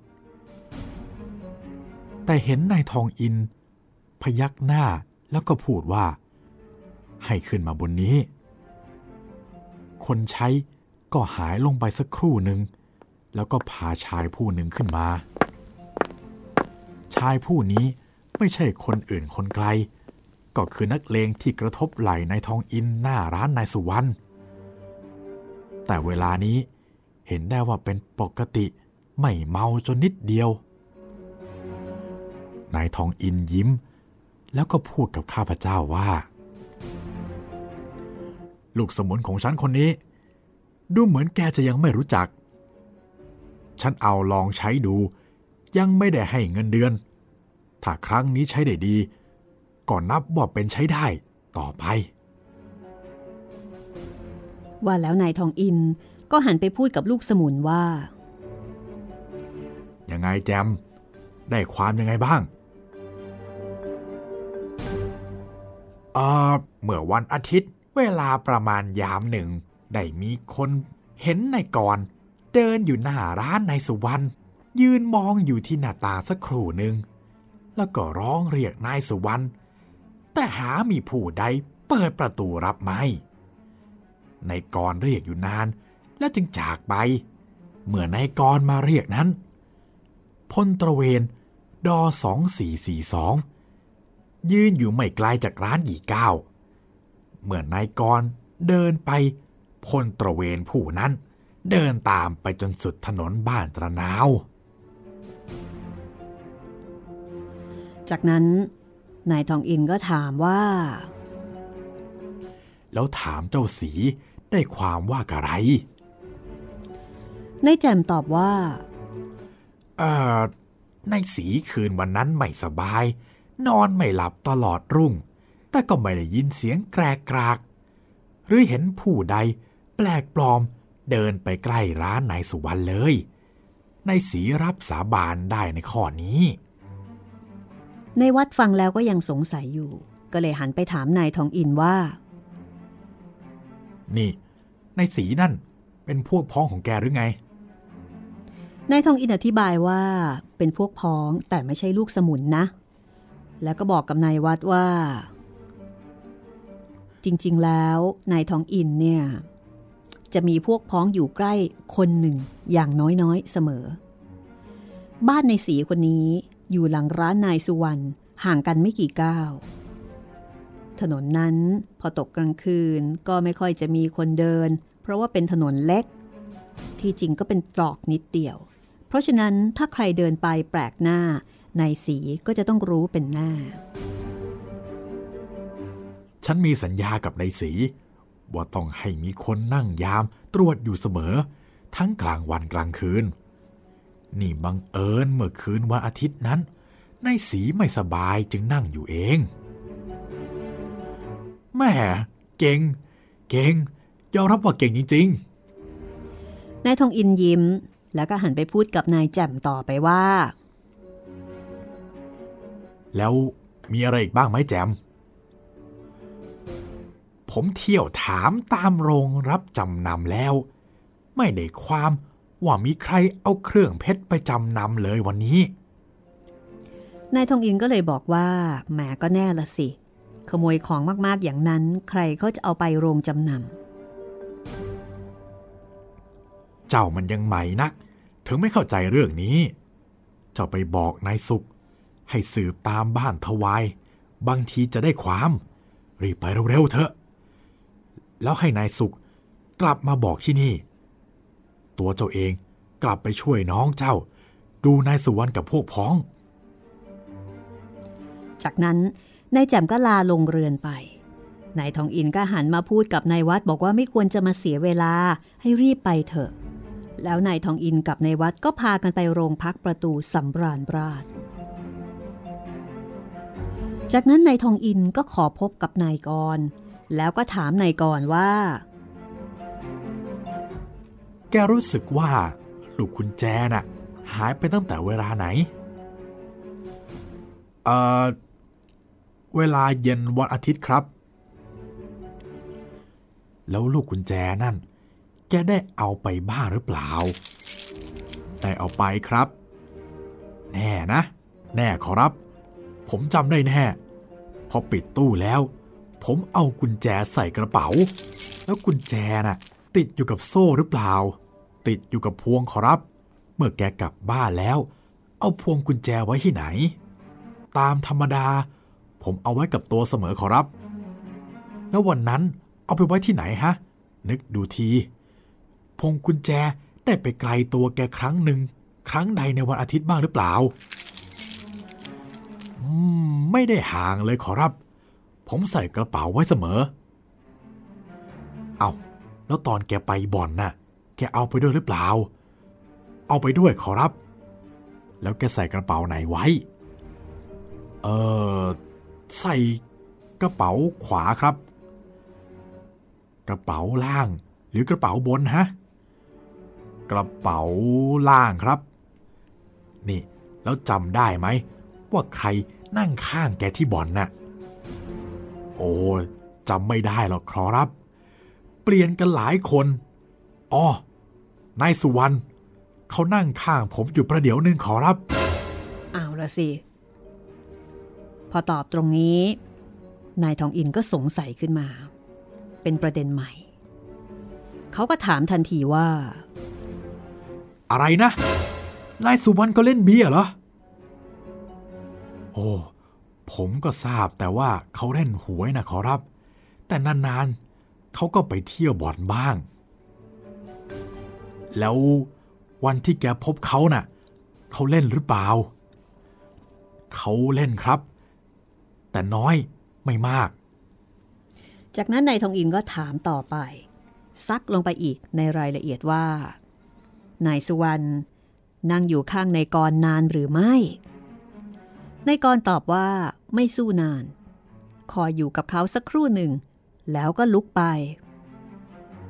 แต่เห็นนายทองอิน พยักหน้าแล้วก็พูดว่า ให้ขึ้นมาบนนี้ คนใช้ก็หายลงไปสักครู่หนึ่ง แล้วก็พาชายผู้หนึ่งขึ้นมา ชายผู้นี้ไม่ใช่คนอื่นคนไกล ก็คือนักเลงที่กระทบไหล่นายทองอินหน้าร้านนายสุวรรณแต่เวลานี้เห็นได้ว่าเป็นปกติไม่เมาจนนิดเดียว นายทองอินยิ้ม แล้วก็พูดกับข้าพเจ้าว่า ลูกสมุนของฉันคนนี้ ดูเหมือนแกจะยังไม่รู้จัก ฉันเอาลองใช้ดู ยังไม่ได้ให้เงินเดือน ถ้าครั้งนี้ใช้ได้ดี ก็นับว่าเป็นใช้ได้ต่อไป ว่าแล้วนายทองอินก็หันไปพูดกับลูกสมุนว่า ยังไงแจม ได้ความยังไงบ้าง ออเมื่อวันอาทิตย์ เวลาประมาณยามหนึ่ง ได้มีคนเห็นนายกร เดินอยู่หน้าร้านนายสุวรรณยืนมองอยู่ที่หน้าตาสักครู่หนึ่ง แล้วก็ร้องเรียกนายสุวรรณแต่หามีผู้ใดเปิดประตูรับไม่นายกรเรียกอยู่นาน แล้วจึงจากไป เมื่อนายกรมาเรียกนั้นพลตระเวนดอสองสี่สี่สอง ยืนอยู่ไม่ไกลจากร้านอีกก้าวเมื่อนายกรเดินไปพลตระเวนผู้นั้น เดินตามไปจนสุดถนนบ้านตระนาว จากนั้นนายทองอินก็ถามว่า แล้วถามเจ้าสีได้ความว่ากะไรนายแจ่มตอบว่าเอ่อในสีคืนวันนั้นไม่สบาย นอนไม่หลับตลอดรุ่ง แต่ก็ไม่ได้ยินเสียงแกรกกราก หรือเห็นผู้ใดแปลกปลอมเดินไปใกล้ร้านนายสุวรรณเลย ในสีรับสาบานได้ในข้อนี้ ในวัดฟังแล้วก็ยังสงสัยอยู่ ก็เลยหันไปถามนายทองอินว่า นี่ในสีนั่นเป็นพวกพ้องของแกหรือไง นายทองอินอธิบายว่าเป็นพวกพ้องแต่ไม่ใช่ลูกสมุนนะ แล้วก็บอกกับนายวัดว่า จริงๆแล้วนายทองอินเนี่ย จะมีพวกพ้องอยู่ใกล้คนหนึ่งอย่างน้อยๆเสมอ บ้านในสีคนนี้อยู่หลังร้านนายสุวรรณห่างกันไม่กี่ก้าว ถนนนั้นพอตกกลางคืนก็ไม่ค่อยจะมีคนเดิน เพราะว่าเป็นถนนเล็ก ที่จริงก็เป็นตรอกนิดเดียว เพราะฉะนั้นถ้าใครเดินไปแปลกหน้า นายสีก็จะต้องรู้เป็นหน้า ฉันมีสัญญากับนายสี ว่าต้องให้มีคนนั่งยามตรวจอยู่เสมอ ทั้งกลางวันกลางคืน นี่บังเอิญเมื่อคืนวันอาทิตย์นั้นนายสีไม่สบายจึงนั่งอยู่เองแม่เก่ง เก่งยอมรับว่าเก่งจริงนายทองอินยิ้ม แล้วก็หันไปพูดกับนายแจ่มต่อไปว่าๆ แล้วมีอะไรอีกบ้างไหมแจม ผมเที่ยวถามตามโรงรับจำนำแล้ว ไม่ได้ความว่ามีใครเอาเครื่องเพชรไปจำนำเลยวันนี้ นายทองอินก็เลยบอกว่าแหมก็แน่ละสิ ขโมยของมากๆอย่างนั้น ใครเขาจะเอาไปโรงจำนเจ้ามันยังใหม่นัก ถึงไม่เข้าใจเรื่องนี้ เจ้าไปบอกนายสุข ให้สืบตามบ้านทวาย บางทีจะได้ความ รีบไปเร็วๆเถอะ แล้วให้นายสุขกลับมาบอกที่นี่ ตัวเจ้าเองกลับไปช่วยน้องเจ้า ดูนายสุวรรณกับพวกพ้อง จากนั้นนายแจ่มก็ลาลงเรือนไปนายทองอินก็หันมาพูดกับนายวัดบอกว่าไม่ควรจะมาเสียเวลาให้รีบไปเถอะ แล้วนายทองอินกับนายวัดก็พากันไปโรงพักประตูสำราญราช จากนั้นนายทองอินก็ขอพบกับนายกร แล้วก็ถามนายกรว่า แกรู้สึกว่าลูกคุณแจน่ะ หายไปตั้งแต่เวลาไหน เอ่อ เวลาเย็นวันอาทิตย์ครับ แล้วลูกกุญแจนั่น แกได้เอาไปบ้างหรือเปล่า ได้เอาไปครับ แน่นะ แน่ขอรับ ผมจำได้แน่พอปิดตู้แล้ว ผมเอากุญแจใส่กระเป๋า แล้วกุญแจน่ะ ติดอยู่กับโซ่หรือเปล่า ติดอยู่กับพวงขอรับ เมื่อแกกลับบ้านแล้ว เอาพวงกุญแจไว้ที่ไหน ตามธรรมดา ผมเอาไว้กับตัวเสมอขอรับ แล้ววันนั้นเอาไปไว้ที่ไหนฮะ นึกดูที พวงกุญแจได้ไปไกลตัวแกครั้งหนึ่ง ครั้งใดในวันอาทิตย์บ้างหรือเปล่า ไม่ได้ห่างเลยขอรับ ผมใส่กระเป๋าไว้เสมอ เอาแล้วตอนแกไปบ่อนน่ะ แกเอาไปด้วยหรือเปล่า เอาไปด้วยขอรับ แล้วแกใส่กระเป๋าไหนไว้ เออใส่กระเป๋าขวาครับ กระเป๋าล่าง หรือกระเป๋าบนฮะ กระเป๋าล่างครับ นี่ แล้วจำได้ไหม ว่าใครนั่งข้างแกที่บ่อนน่ะ โอ้จำไม่ได้หรอกครับ เปลี่ยนกันหลายคนอ๋อนายสุวรรณเขานั่งข้างผมอยู่ประเดี๋ยวหนึ่งขอรับ เอาละสิ พอตอบตรงนี้ นายทองอินก็สงสัยขึ้นมา เป็นประเด็นใหม่ เขาก็ถามทันทีว่า อะไรนะนายสุวรรณก็เล่นเบียร์เหรอโอ้ ผมก็ทราบแต่ว่าเขาเล่นหวยนะขอรับ แต่นานๆเขาก็ไปเที่ยวบ่อนบ้าง แล้ววันที่แกพบเขาน่ะเขาเล่นหรือเปล่า เขาเล่นครับ แต่น้อยไม่มาก จากนั้นนายทองอินก็ถามต่อไป ซักลงไปอีกในรายละเอียดว่า นายสุวรรณนั่งอยู่ข้างนายกรนานหรือไม่ นายกรตอบว่าไม่สู้นาน คอยอยู่กับเขาสักครู่หนึ่ง แล้วก็ลุกไป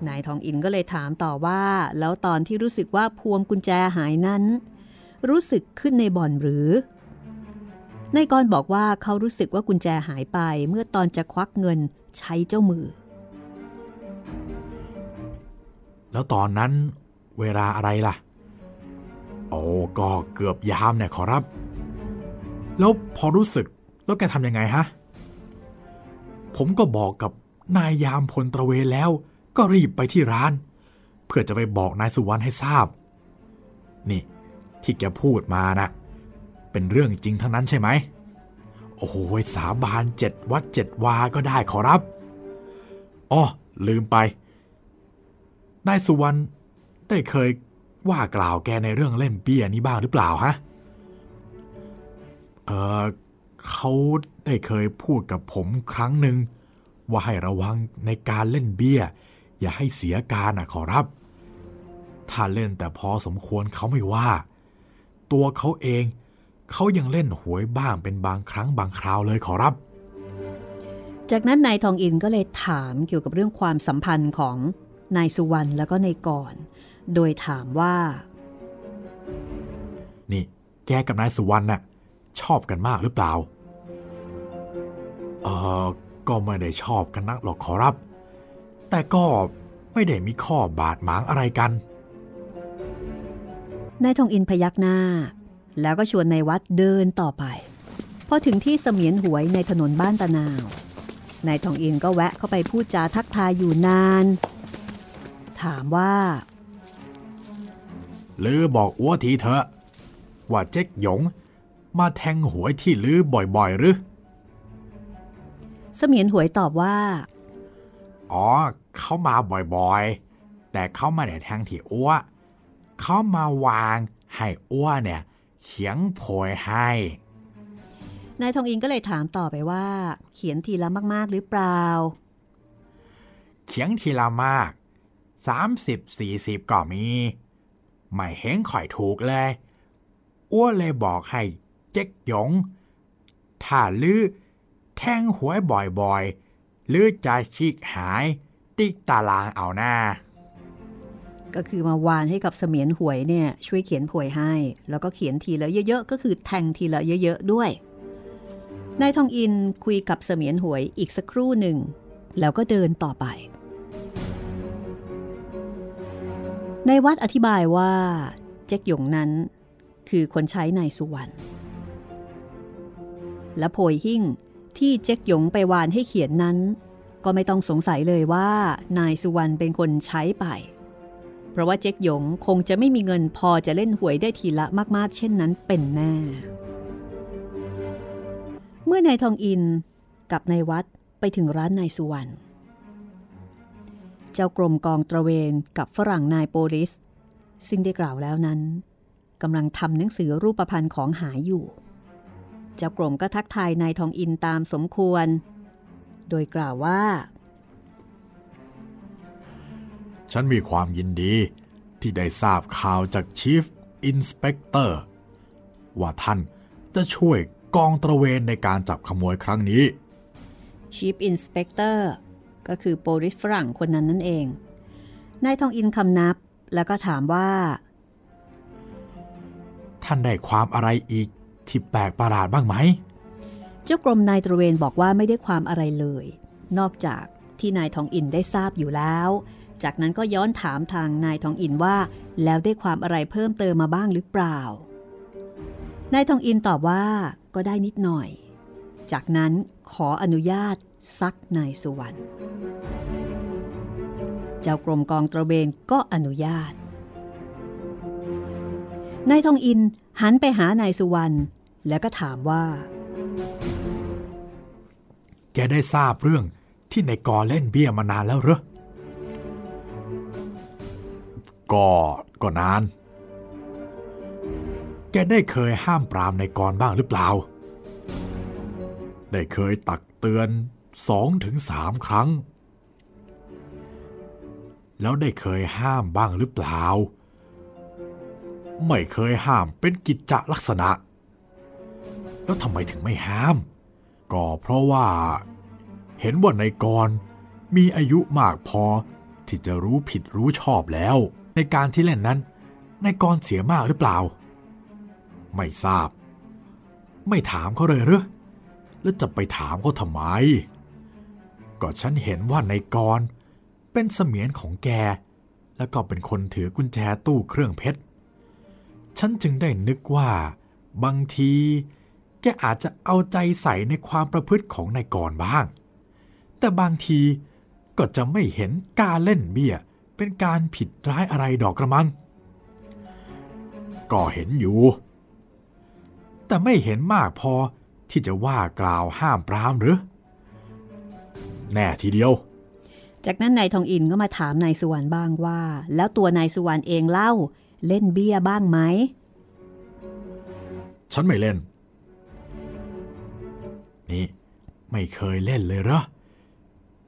นายทองอินก็เลยถามต่อว่า แล้วตอนที่รู้สึกว่าพวงกุญแจหายนั้น รู้สึกขึ้นในบ่อนหรือนายกรบอกว่าเขารู้สึกว่ากุญแจหายไปเมื่อตอนจะควักเงินใช้เจ้ามือ แล้วตอนนั้นเวลาอะไรล่ะ โอ้ก็เกือบยามเนี่ยขอรับ แล้วพอรู้สึกแล้วแกทำยังไงฮะ ผมก็บอกกับนายยามพลตระเวนแล้ว ก็รีบไปที่ร้าน เพื่อจะไปบอกนายสุวรรณให้ทราบ นี่ ที่แกพูดมานะเป็นเรื่องจริงทั้งนั้นใช่ไหม โอ้โหสาบานเจ็ดวัดเจ็ดวาก็ได้ขอรับอ๋อลืมไป นายสุวรรณได้เคยว่ากล่าวแกในเรื่องเล่นเบี้ยนี้บ้างหรือเปล่าฮะ เออเขาได้เคยพูดกับผมครั้งหนึ่งว่าให้ระวังในการเล่นเบี้ย อย่าให้เสียการนะขอรับ ถ้าเล่นแต่พอสมควรเขาไม่ว่า ตัวเขาเองเขายังเล่นหวยบ้างเป็นบางครั้งบางคราวเลยขอรับ จากนั้นนายทองอินก็เลยถามเกี่ยวกับเรื่องความสัมพันธ์ของนายสุวรรณแล้วก็นายก่อน โดยถามว่า นี่ แกกับนายสุวรรณน่ะ ชอบกันมากหรือเปล่า เออก็ไม่ได้ชอบกันนักหรอกขอรับ แต่ก็ไม่ได้มีข้อบาดหมางอะไรกัน นายทองอินพยักหน้า แล้วก็ชวนนายวัดเดินต่อไป พอถึงที่เสมียนหวยในถนนบ้านตะนาวนายทองอินก็แวะเข้าไปพูดจาทักทายอยู่นาน ถามว่าลือบอกอ้วทีเถอะว่าเจ๊กหยง มาแทงหวยที่ลือบ่อยๆหรือ เสมียนหวยตอบว่า อ๋อ เขามาบ่อยๆ แต่เขาไม่ได้แทงที่อ้วเขามาวางให้อ้วนเนี่ยเขียงโผยให้นายทองอินก็เลยถามต่อไปว่า เขียนทีละมากๆหรือเปล่า เขียงทีละมาก 30-40 ก็มี ไม่เห็นข่อยถูกเลย อ้วนเลยบอกให้ เจ๊กหยง ถ้าลือแทงหวยบ่อยๆ หรือจะชิกหายติ๊กตารางเอาหน้า ก็คือมาวานให้กับเสมียนหวยเนี่ยช่วยเขียนหวยให้ แล้วก็เขียนทีละเยอะๆ ก็คือแทงทีละเยอะๆ ด้วยนายทองอินคุยกับเสมียนหวยอีกสักครู่หนึ่ง แล้วก็เดินต่อไป ในวัดอธิบายว่า เจ๊กหยงนั้น คือคนใช้นายสุวรรณ และโพยหิ่งที่เจ๊กหยงไปวานให้เขียนนั้น ก็ไม่ต้องสงสัยเลยว่านายสุวรรณเป็นคนใช้ไป เพราะว่าเจ๊กหยงคงจะไม่มีเงินพอจะเล่นหวยได้ทีละมากๆ เช่นนั้นเป็นแน่ เมื่อนายทองอินกับนายวัดไปถึงร้านนายสุวรรณเจ้ากรมกองตระเวนกับฝรั่งนายโปลิส ซึ่งได้กล่าวแล้วนั้นกำลังทำหนังสือรูปพันธ์ของหายอยู่ เจ้ากรมก็ทักทายนายทองอินตามสมควร โดยกล่าวว่า ฉันมีความยินดีที่ได้ทราบข่าวจาก Chief Inspector ว่าท่านจะช่วยกองตระเวนในการจับขโมยครั้งนี้ Chief Inspector ก็คือโปลิสฝรั่งคนนั้นนั่นเอง นายทองอินคำนับแล้วก็ถามว่า ท่านได้ความอะไรอีก ที่แปลกประหลาดบ้างไหม เจ้ากรมนายตระเวนบอกว่าไม่ได้ความอะไรเลย นอกจากที่นายทองอินได้ทราบอยู่แล้ว จากนั้นก็ย้อนถามทางนายทองอินว่า แล้วได้ความอะไรเพิ่มเติมมาบ้างหรือเปล่า นายทองอินตอบว่าก็ได้นิดหน่อย จากนั้นขออนุญาตซักนายสุวรรณ เจ้ากรมกองตระเวนก็อนุญาตนายทองอินหันไปหานายสุวรรณ แล้วก็ถามว่า แกได้ทราบเรื่องที่ในกอเล่นเบี้ยมานานแล้วเหรอ ก็ก็นาน แกได้เคยห้ามปรามในกรบ้างหรือเปล่า ได้เคยตักเตือนสองถึงสามครั้ง แล้วได้เคยห้ามบ้างหรือเปล่า ไม่เคยห้ามเป็นกิจจลักษณะ แล้วทำไมถึงไม่ห้าม ก็เพราะว่า เห็นว่าในกรมีอายุมากพอ ที่จะรู้ผิดรู้ชอบแล้ว ในการที่เล่นนั้น ในกรเสียมากหรือเปล่า ไม่ทราบ ไม่ถามเขาเลยหรือแล้วจะไปถามเขาทำไม ก็ฉันเห็นว่าในกรเป็นเสมียนของแก แล้วก็เป็นคนถือกุญแจตู้เครื่องเพชร ฉันจึงได้นึกว่า บางที แกอาจจะเอาใจใส่ในความประพฤติของนายกรบ้าง แต่บางทีก็จะไม่เห็นการเล่นเบี้ยเป็นการผิดร้ายอะไรดอกกระมัง ก็เห็นอยู่ แต่ไม่เห็นมากพอที่จะว่ากล่าวห้ามปรามหรือ แน่ทีเดียว จากนั้นนายทองอินก็มาถามนายสุวรรณบ้างว่า แล้วตัวนายสุวรรณเองเล่าเล่นเบี้ยบ้างไหม ฉันไม่เล่น นี่ไม่เคยเล่นเลยเหรอ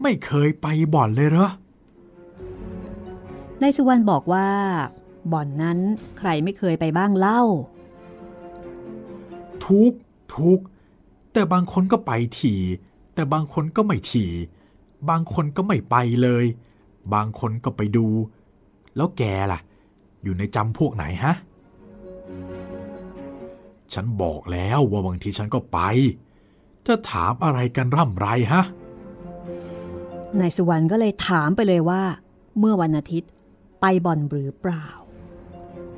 ไม่เคยไปบ่อนเลยเหรอนายสุวรรณบอกว่า บ่อนนั้นใครไม่เคยไปบ้างเล่า ทุกทุกแต่บางคนก็ไปทีแต่บางคนก็ไม่ทีบางคนก็ไม่ไปเลย บางคนก็ไปดู แล้วแกล่ะ อยู่ในจำพวกไหนฮะ ฉันบอกแล้วว่าบางทีฉันก็ไป จะถามอะไรกันร่ำไรฮะ นายสุวรรณก็เลยถามไปเลยว่า เมื่อวันอาทิตย์ไปบ่อนหรือเปล่า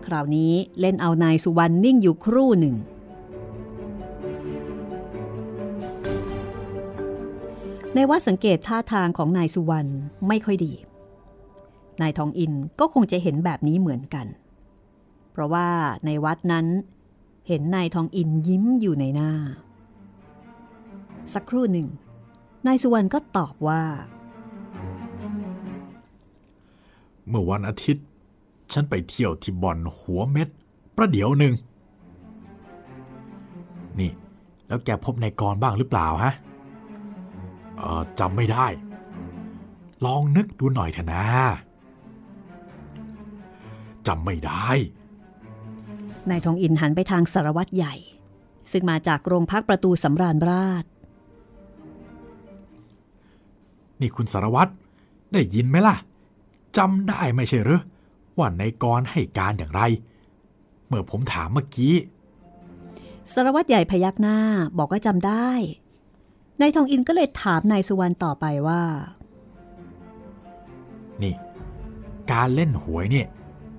คราวนี้เล่นเอานายสุวรรณนิ่งอยู่ครู่หนึ่ง ในวัดสังเกตท่าทางของนายสุวรรณไม่ค่อยดี นายทองอินก็คงจะเห็นแบบนี้เหมือนกัน เพราะว่าในวัดนั้นเห็นนายทองอินยิ้มอยู่ในหน้า สักครู่หนึ่ง นายสุวรรณก็ตอบว่า เมื่อวันอาทิตย์ ฉันไปเที่ยวที่บ่อนหัวเม็ด ประเดี๋ยวหนึ่ง นี่ แล้วแกพบนายกรบ้างหรือเปล่าฮะเออจำไม่ได้ ลองนึกดูหน่อยเถอะนะจำไม่ได้ นายทองอินหันไปทางสารวัตรใหญ่ ซึ่งมาจากโรงพักประตูสำราญราช นี่คุณสารวัตรได้ยินไหมล่ะจำได้ไม่ใช่หรือว่านายกรให้การอย่างไร เมื่อผมถามเมื่อกี้สารวัตรใหญ่พยักหน้าบอกว่าจำได้นายทองอินก็เลยถามนายสุวรรณต่อไปว่า นี่ การเล่นหวยเนี่ย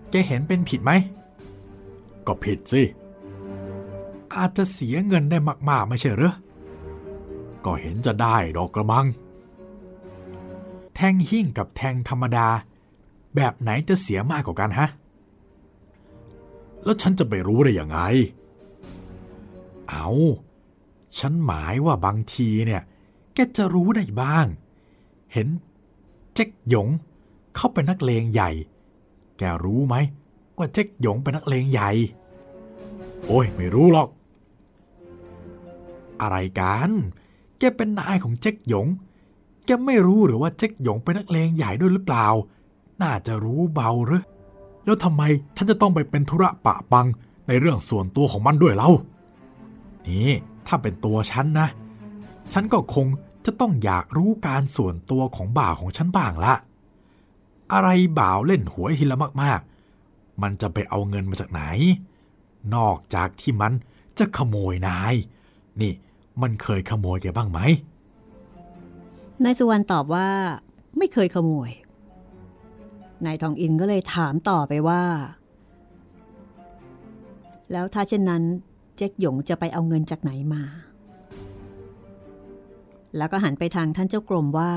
แกเห็นเป็นผิดไหม ก็ผิดสิ อาจจะเสียเงินได้มาก ๆ ไม่ใช่หรือก็เห็นจะได้ดอกกระมัง แทงหิ่งกับแทงธรรมดา แบบไหนจะเสียมากกว่ากันฮะ แล้วฉันจะไปรู้ได้ยังไง เอา ฉันหมายว่าบางทีเนี่ย แกจะรู้ได้บ้าง เห็นเจ๊กหยง เข้าเป็นนักเลงใหญ่ แกรู้ไหมว่าเจ๊กหยงเป็นนักเลงใหญ่ โอ้ยไม่รู้หรอก อะไรกัน แกเป็นนายของเจ๊กหยง แกไม่รู้หรือว่าเจ๊กหยงเป็นนักเลงใหญ่ด้วยหรือเปล่า น่าจะรู้เบาหรือ แล้วทำไมฉันจะต้องไปเป็นธุระปะปังในเรื่องส่วนตัวของมันด้วยเล่า นี่ถ้าเป็นตัวฉันนะ ฉันก็คงจะต้องอยากรู้การส่วนตัวของบ่าวของฉันบ้างละอะไรบ่าวเล่นหวยทีละมากๆ มันจะไปเอาเงินมาจากไหน นอกจากที่มันจะขโมยนาย นี่มันเคยขโมยแกบ้างไหม นายสุวรรณตอบว่า ไม่เคยขโมย นายทองอินก็เลยถามต่อไปว่า แล้วถ้าเช่นนั้นเจ๊กหยงจะไปเอาเงินจากไหนมา แล้วก็หันไปทางท่านเจ้ากรมว่า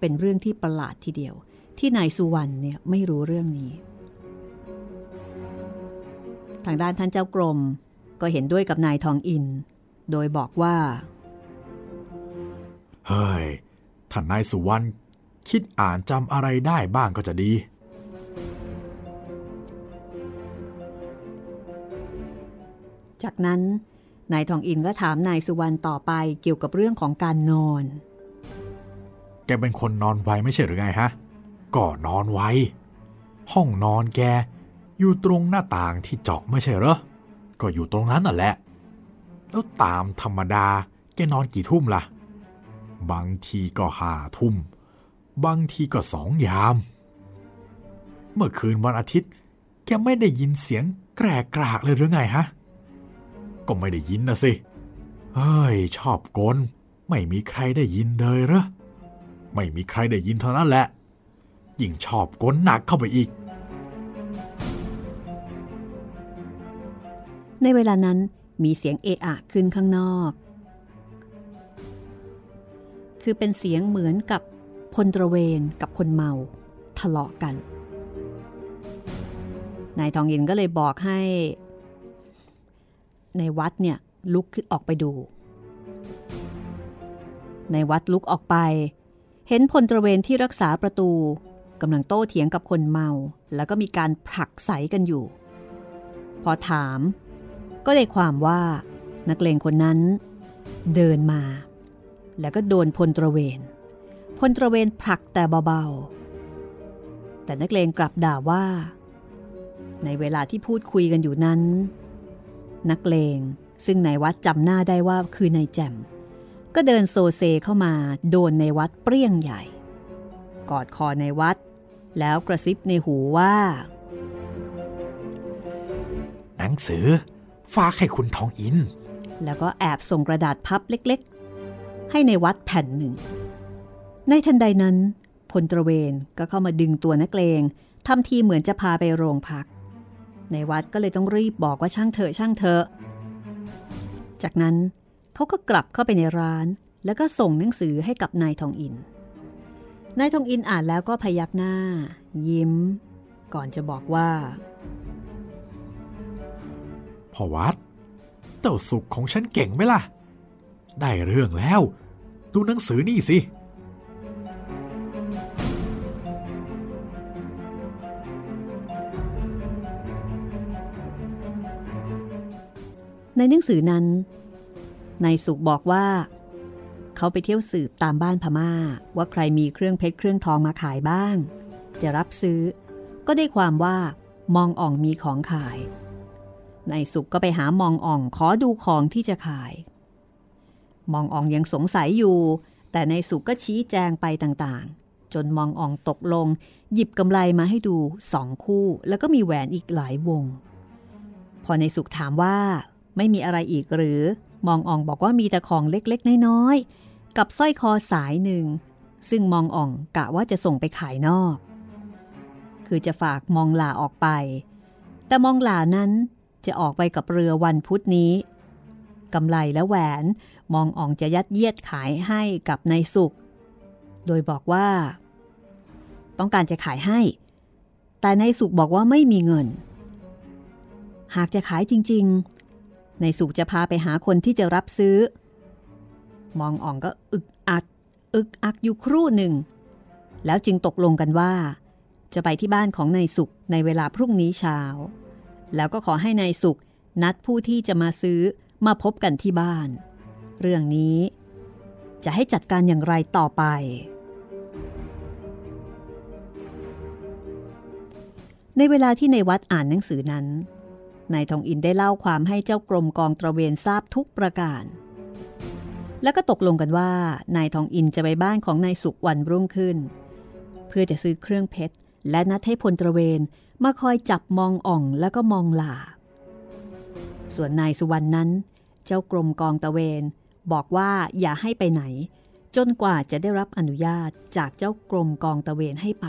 เป็นเรื่องที่ประหลาดทีเดียว ที่นายสุวรรณเนี่ยไม่รู้เรื่องนี้ ทางด้านท่านเจ้ากรมก็เห็นด้วยกับนายทองอิน โดยบอกว่า เฮ้ย ท่านนายสุวรรณคิดอ่านจำอะไรได้บ้างก็จะดี จากนั้นนายทองอินก็ถามนายสุวรรณต่อไปเกี่ยวกับเรื่องของการนอน แกเป็นคนนอนไวไม่ใช่หรือไงฮะ ก็นอนไว ห้องนอนแก อยู่ตรงหน้าต่างที่เจาะไม่ใช่เหรอ ก็อยู่ตรงนั้นน่ะแหละ แล้วตามธรรมดาแกนอนกี่ทุ่มล่ะ บางทีก็ห้าทุ่ม บางทีก็สองยาม เมื่อคืนวันอาทิตย์ แกไม่ได้ยินเสียงแกรกกรากเลยหรือไงฮะ ก็ไม่ได้ยินนะสิ เฮ้ย ชอบกลไม่มีใครได้ยินเลยเหรอ ไม่มีใครได้ยินเท่านั้นแหละ ยิ่งชอบกลหนักเข้าไปอีก ในเวลานั้นมีเสียงเอะอะขึ้นข้างนอก คือเป็นเสียงเหมือนกับพลตระเวนกับคนเมาทะเลาะกัน นายทองยินก็เลยบอกให้ ในวัดเนี่ยลุกขึ้นออกไปดู ในวัดลุกออกไป เห็นพลตระเวนที่รักษาประตูกำลังโต้เถียงกับคนเมา แล้วก็มีการผลักไสกันอยู่ พอถาม ก็ได้ความว่านักเลงคนนั้นเดินมา แล้วก็โดนพลตระเวน พลตระเวนผลักแต่เบาๆ แต่นักเลงกลับด่าว่า ในเวลาที่พูดคุยกันอยู่นั้น นักเลงซึ่งนายวัดจำหน้าได้ว่าคือนายแจมก็เดินโซเซเข้ามาโดนนายวัดเปรี้ยงใหญ่ กอดคอในวัด แล้วกระซิบในหูว่า หนังสือฝากให้คุณทองอิน แล้วก็แอบส่งกระดาษพับเล็กๆ ให้ในวัดแผ่นหนึ่ง ในทันใดนั้นพลตระเวนก็เข้ามาดึงตัวนักเลงทำทีเหมือนจะพาไปโรงพัก ในวัดก็เลยต้องรีบบอกว่าช่างเถอะช่างเถอะจากนั้นเขาก็กลับเข้าไปในร้าน แล้วก็ส่งหนังสือให้กับนายทองอิน นายทองอินอ่านแล้วก็พยักหน้า ยิ้ม ก่อนจะบอกว่าพ่อวัด เจ้าสุขของฉันเก่งไหมล่ะ ได้เรื่องแล้ว ดูหนังสือนี่สิ ในหนังสือนั้น นายสุขบอกว่า เขาไปเที่ยวสืบตามบ้านพมา่า ว่าใครมีเครื่องเพชรเครื่องทองมาขายบ้าง จะรับซื้อ ก็ได้ความว่ามองอ่องมีของขายนายสุขก็ไปหามองอ่องขอดูของที่จะขาย มองอ่องยังสงสัยอยู่ แต่ในสุก็ชี้แจงไปต่างๆ จนมองอ่องตกลง หยิบกำไลมาให้ดูสองคู่ แล้วก็มีแหวนอีกหลายวง พอในสุขถามว่า ไม่มีอะไรอีกหรือ มองอ่องบอกว่ามีแต่ของเล็กๆ น้อยๆ กับสร้อยคอสายหนึ่ง ซึ่งมองอ่องกะว่าจะส่งไปขายนอก คือจะฝากมองหลาออกไป แต่มองหลานั้นจะออกไปกับเรือวันพุธนี้กำไลและแหวน มองอ่องจะยัดเยียดขายให้กับนายสุข โดยบอกว่า ต้องการจะขายให้ แต่นายสุขบอกว่าไม่มีเงิน หากจะขายจริง ๆนายสุขจะพาไปหาคนที่จะรับซื้อ มองอ่องก็อึกอัดอึกอักอยู่ครู่หนึ่ง แล้วจึงตกลงกันว่า จะไปที่บ้านของนายสุขในเวลาพรุ่งนี้เช้า แล้วก็ขอให้ในายสุขนัดผู้ที่จะมาซื้อมาพบกันที่บ้าน เรื่องนี้จะให้จัดการอย่างไรต่อไป ในเวลาที่ในวัดอ่านหนังสือนั้น นายทองอินได้เล่าความให้เจ้ากรมกองตระเวนทราบทุกประการ แล้วก็ตกลงกันว่านายทองอินจะไปบ้านของนายสุขวันรุ่งขึ้น เพื่อจะซื้อเครื่องเพชร และนัดให้พลตระเวนมาคอยจับมองอ่องแล้วก็มองหลาส่วนนายสุวรรณนั้น เจ้ากรมกองตะเวน บอกว่าอย่าให้ไปไหน จนกว่าจะได้รับอนุญาตจากเจ้ากรมกองตะเวนให้ไป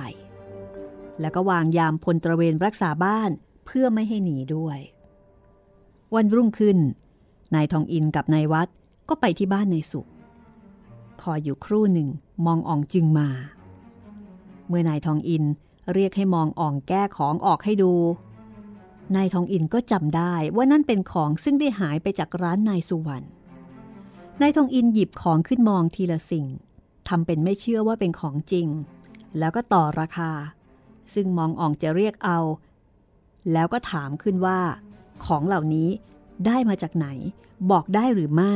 แล้วก็วางยามพลตระเวนรักษาบ้านเพื่อไม่ให้หนีด้วย วันรุ่งขึ้นนายทองอินกับนายวัดก็ไปที่บ้านนายสุขคอยอยู่ครู่หนึ่งมองอ่องจึงมา เมื่อนายทองอินเรียกให้มองอ่องแก้ของออกให้ดู นายทองอินก็จำได้ว่านั่นเป็นของซึ่งได้หายไปจากร้านนายสุวรรณ นายทองอินหยิบของขึ้นมองทีละสิ่งทำเป็นไม่เชื่อว่าเป็นของจริง แล้วก็ต่อราคา ซึ่งมองอ่องจะเรียกเอา แล้วก็ถามขึ้นว่า ของเหล่านี้ได้มาจากไหน บอกได้หรือไม่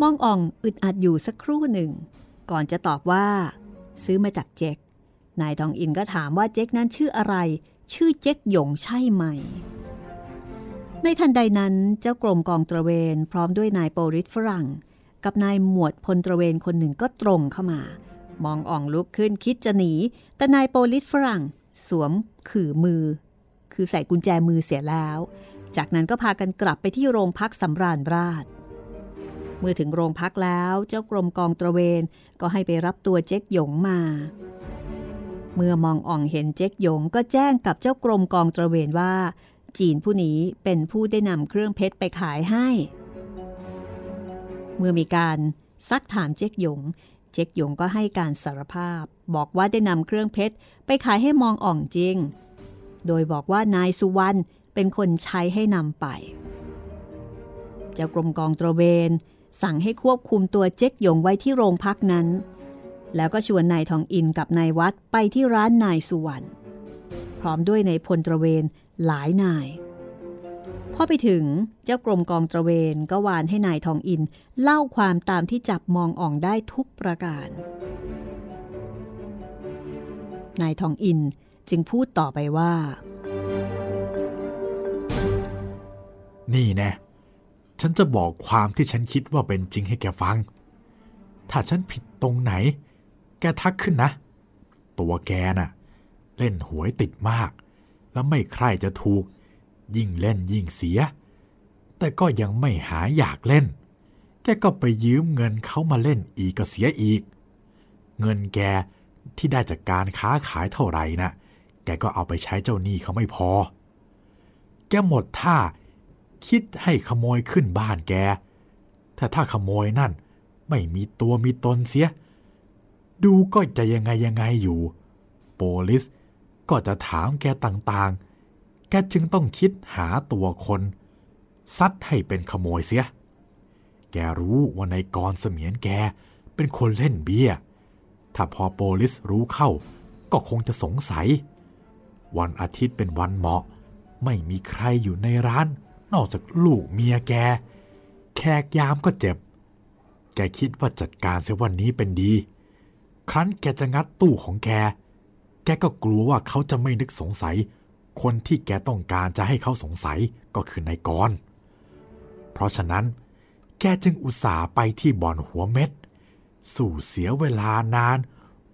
มองอ่องอึดอัดอยู่สักครู่หนึ่ง ก่อนจะตอบว่า ซื้อมาจากเจ็กนายทองอินก็ถามว่าเจ๊กนั้นชื่ออะไร ชื่อเจ๊กหยงใช่ไหม ในทันใดนั้นเจ้ากรมกองตระเวนพร้อมด้วยนายโปริสฝรั่ง กับนายหมวดพลตระเวนคนหนึ่งก็ตรงเข้ามา มองอ่องลุกขึ้นคิดจะหนี แต่นายโปริสฝรั่ง สวมขื่อมือ คือใส่กุญแจมือเสียแล้ว จากนั้นก็พากันกลับไปที่โรงพักสำราญราชเมื่อถึงโรงพักแล้วเจ้ากรมกองตระเวนก็ให้ไปรับตัวเจ๊กหยงมา เมื่อมองอ่องเห็นเจ๊กหยงก็แจ้งกับเจ้ากรมกองตระเวนว่า จีนผู้นี้เป็นผู้ได้นำเครื่องเพชรไปขายให้ เมื่อมีการซักถามเจ๊กหยง เจ๊กหยงก็ให้การสารภาพ บอกว่าได้นำเครื่องเพชรไปขายให้มองอ่องจริง โดยบอกว่านายสุวรรณเป็นคนใช้ให้นำไป เจ้ากรมกองตระเวนสั่งให้ควบคุมตัวเจ๊กหยงไว้ที่โรงพักนั้น แล้วก็ชวนนายทองอินกับนายวัดไปที่ร้านนายสุวรรณพร้อมด้วยในพลตระเวน หลายนาย พอไปถึงเจ้ากรมกองตระเวนก็วานให้นายทองอิน เล่าความตามที่จับมองอ่องได้ทุกประการ นายทองอินจึงพูดต่อไปว่า นี่แน่ฉันจะบอกความที่ฉันคิดว่าเป็นจริงให้แกฟัง ถ้าฉันผิดตรงไหน แกทักขึ้นนะ ตัวแกน่ะ เล่นหวยติดมาก แล้วไม่ใคร่จะถูก ยิ่งเล่นยิ่งเสีย แต่ก็ยังไม่หาอยากเล่น แกก็ไปยืมเงินเขามาเล่นอีกก็เสียอีก เงินแกที่ได้จากการค้าขายเท่าไหร่นะแกก็เอาไปใช้เจ้าหนี้เขาไม่พอ แกหมดท่าคิดให้ขโมยขึ้นบ้านแก ถ้าถ้าขโมยนั่นไม่มีตัวมีตนเสีย ดูก็จะยังไงยังไงอยู่ โปลิส ก็จะถามแกต่างๆ แกจึงต้องคิดหาตัวคนซัดให้เป็นขโมยเสีย แกรู้ว่าในกรเสมียนแกเป็นคนเล่นเบี้ย ถ้าพอโปลิสรู้เข้า ก็คงจะสงสัย วันอาทิตย์เป็นวันเหมาะ ไม่มีใครอยู่ในร้าน นอกจากลูกเมียแก แขกยามก็เจ็บ แกคิดว่าจัดการเสียวันนี้เป็นดี ครั้นแกจะงัดตู้ของแก แกก็กลัวว่าเขาจะไม่นึกสงสัย คนที่แกต้องการจะให้เขาสงสัยก็คือนายกร เพราะฉะนั้น แกจึงอุตส่าห์ไปที่บ่อนหัวเม็ด สู่เสียเวลานาน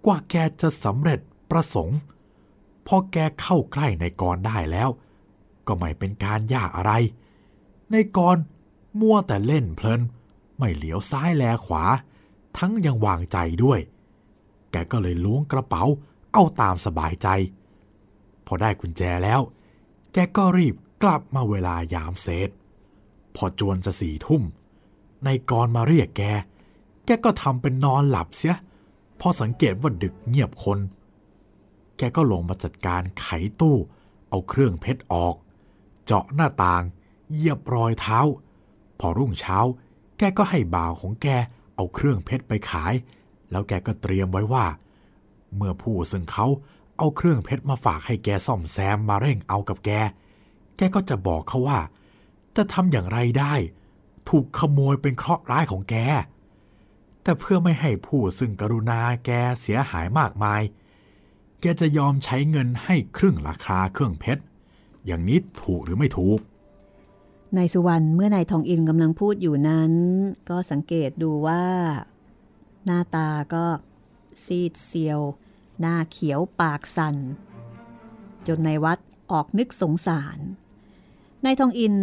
กว่าแกจะสำเร็จประสงค์ พอแกเข้าใกล้ในกรได้แล้ว ก็ไม่เป็นการยากอะไรในกรมัวแต่เล่นเพลิน ไม่เหลียวซ้ายแลขวา ทั้งยังวางใจด้วย แกก็เลยล้วงกระเป๋า เอาตามสบายใจ พอได้กุญแจแล้ว แกก็รีบกลับมาเวลายามเศษ พอจวนจะสี่ทุ่มในกรมาเรียกแก แกก็ทำเป็นนอนหลับเสีย พอสังเกตว่าดึกเงียบคน แกก็ลงมาจัดการไขตู้ เอาเครื่องเพชรออก เจาะหน้าต่างเหยียบรอยเท้า พอรุ่งเช้า แกก็ให้บ่าวของแกเอาเครื่องเพชรไปขาย แล้วแกก็เตรียมไว้ว่า เมื่อผู้ซึ่งเขาเอาเครื่องเพชรมาฝากให้แกซ่อมแซมมาเร่งเอากับแก แกก็จะบอกเขาว่า จะทำอย่างไรได้ ถูกขโมยเป็นเคราะห์ร้ายของแก แต่เพื่อไม่ให้ผู้ซึ่งกรุณาแกเสียหายมากมาย แกจะยอมใช้เงินให้ครึ่งราคาเครื่องเพชร อย่างนี้ถูกหรือไม่ถูก นายสุวรรณเมื่อนายทองอินกำลังพูดอยู่นั้น ก็สังเกตดูว่า หน้าตาก็ ซีดเซียว หน้าเขียวปากสัน่น จนนวัดออกนึกสงสารนายทองอิน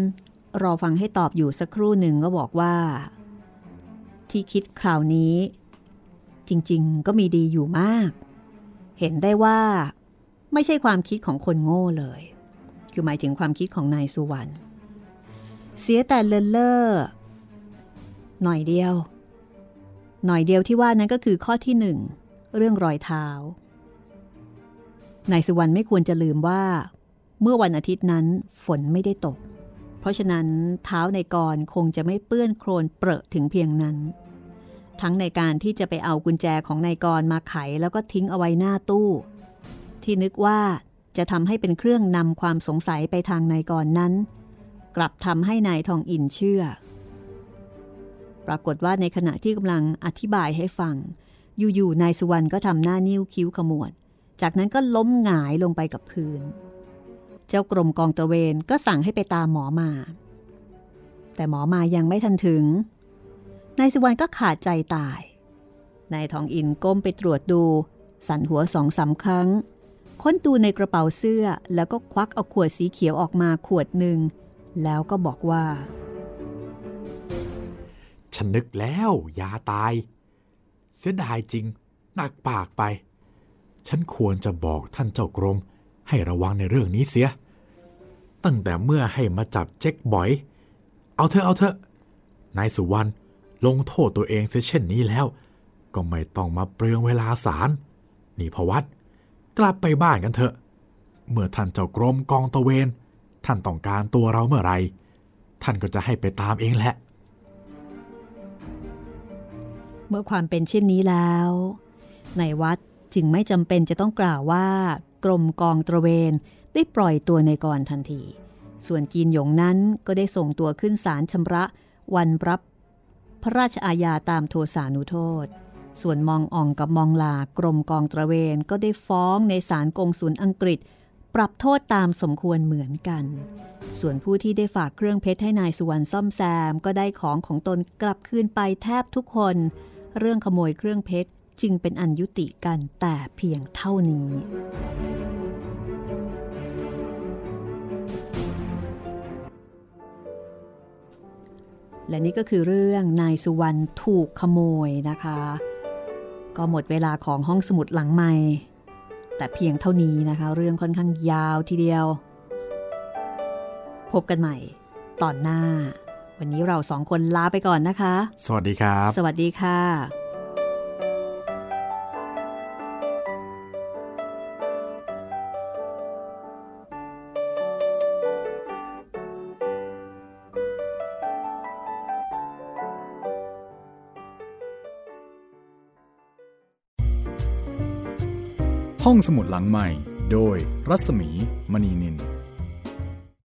รอฟังให้ตอบอยู่สักครู่หนึ่งก็บอกว่า ที่คิดคราวนี้ จริงๆก็มีดีอยู่มาก เห็นได้ว่า ไม่ใช่ความคิดของคนโง่เลย คือหมายถึงความคิดของนายสุวรรณเสียแต่เลินเลอหน่อยเดียว หน่อยเดียวที่ว่านั้นก็คือข้อที่หนึ่ง เรื่องรอยเท้านายสุวรรณไม่ควรจะลืมว่า เมื่อวันอาทิตย์นั้นฝนไม่ได้ตก เพราะฉะนั้นเท้าในกรคงจะไม่เปื้อนโคลนเปรอะถึงเพียงนั้น ทั้งในการที่จะไปเอากุญแจของนายกรมาไขแล้วก็ทิ้งเอาไว้หน้าตู้ ที่นึกว่าจะทำให้เป็นเครื่องนำความสงสัยไปทางนายกรนั้น กลับทำให้นายทองอินเชื่อ ปรากฏว่าในขณะที่กำลังอธิบายให้ฟัง อยู่ๆนายสุวรรณก็ทำหน้านิ้วคิ้วขมวด จากนั้นก็ล้มหงายลงไปกับพื้น เจ้ากรมกองตระเวนก็สั่งให้ไปตามหมอมา แต่หมอมายังไม่ทันถึง นายสุวรรณก็ขาดใจตาย นายทองอินก้มไปตรวจดู สั่นหัวสองสาครั้ง ค้นดูในกระเป๋าเสื้อแล้วก็ควักเอาขวดสีเขียวออกมาขวดหนึ่ง แล้วก็บอกว่า ฉันนึกแล้วยาตาย เสียดายจริง หนักปากไป ฉันควรจะบอกท่านเจ้ากรม ให้ระวังในเรื่องนี้เสีย ตั้งแต่เมื่อให้มาจับเจ๊กบ่อย เอาเถอะเอาเถอะนายสุวรรณลงโทษตัวเองเสียเช่นนี้แล้ว ก็ไม่ต้องมาเปลืองเวลาสารนี่พวัดกลับไปบ้านกันเถอะ เมื่อท่านเจ้ากรมกองตะเวน ท่านต้องการตัวเราเมื่อไหรท่านก็จะให้ไปตามเองแหละ เมื่อความเป็นเช่นนี้แล้ว ในวัดจึงไม่จำเป็นจะต้องกล่าวว่ากรมกองตระเวนได้ปล่อยตัวในกรทันที ส่วนจีนหยงนั้นก็ได้ส่งตัวขึ้นศาลชำระวันรับพระราชอาญาตามโทสานุโทษ ส่วนมองอ่องกับมองลากรมกองตระเวนก็ได้ฟ้องในศาลกงสุลอังกฤษ ปรับโทษตามสมควรเหมือนกัน ส่วนผู้ที่ได้ฝากเครื่องเพชรให้นายสุวรรณซ่อมแซม ก็ได้ของของตนกลับคืนไปแทบทุกคน เรื่องขโมยเครื่องเพชรจึงเป็นอันยุติกันแต่เพียงเท่านี้ และนี่ก็คือเรื่องนายสุวรรณถูกขโมยนะคะ ก็หมดเวลาของห้องสมุดหลังใหม่ แต่เพียงเท่านี้นะคะ เรื่องค่อนข้างยาวทีเดียว พบกันใหม่ตอนหน้า วันนี้เราสองคนลาไปก่อนนะคะ สวัสดีครับ สวัสดีค่ะ ห้องสมุดหลังใหม่ โดยรัศมีมณีนิน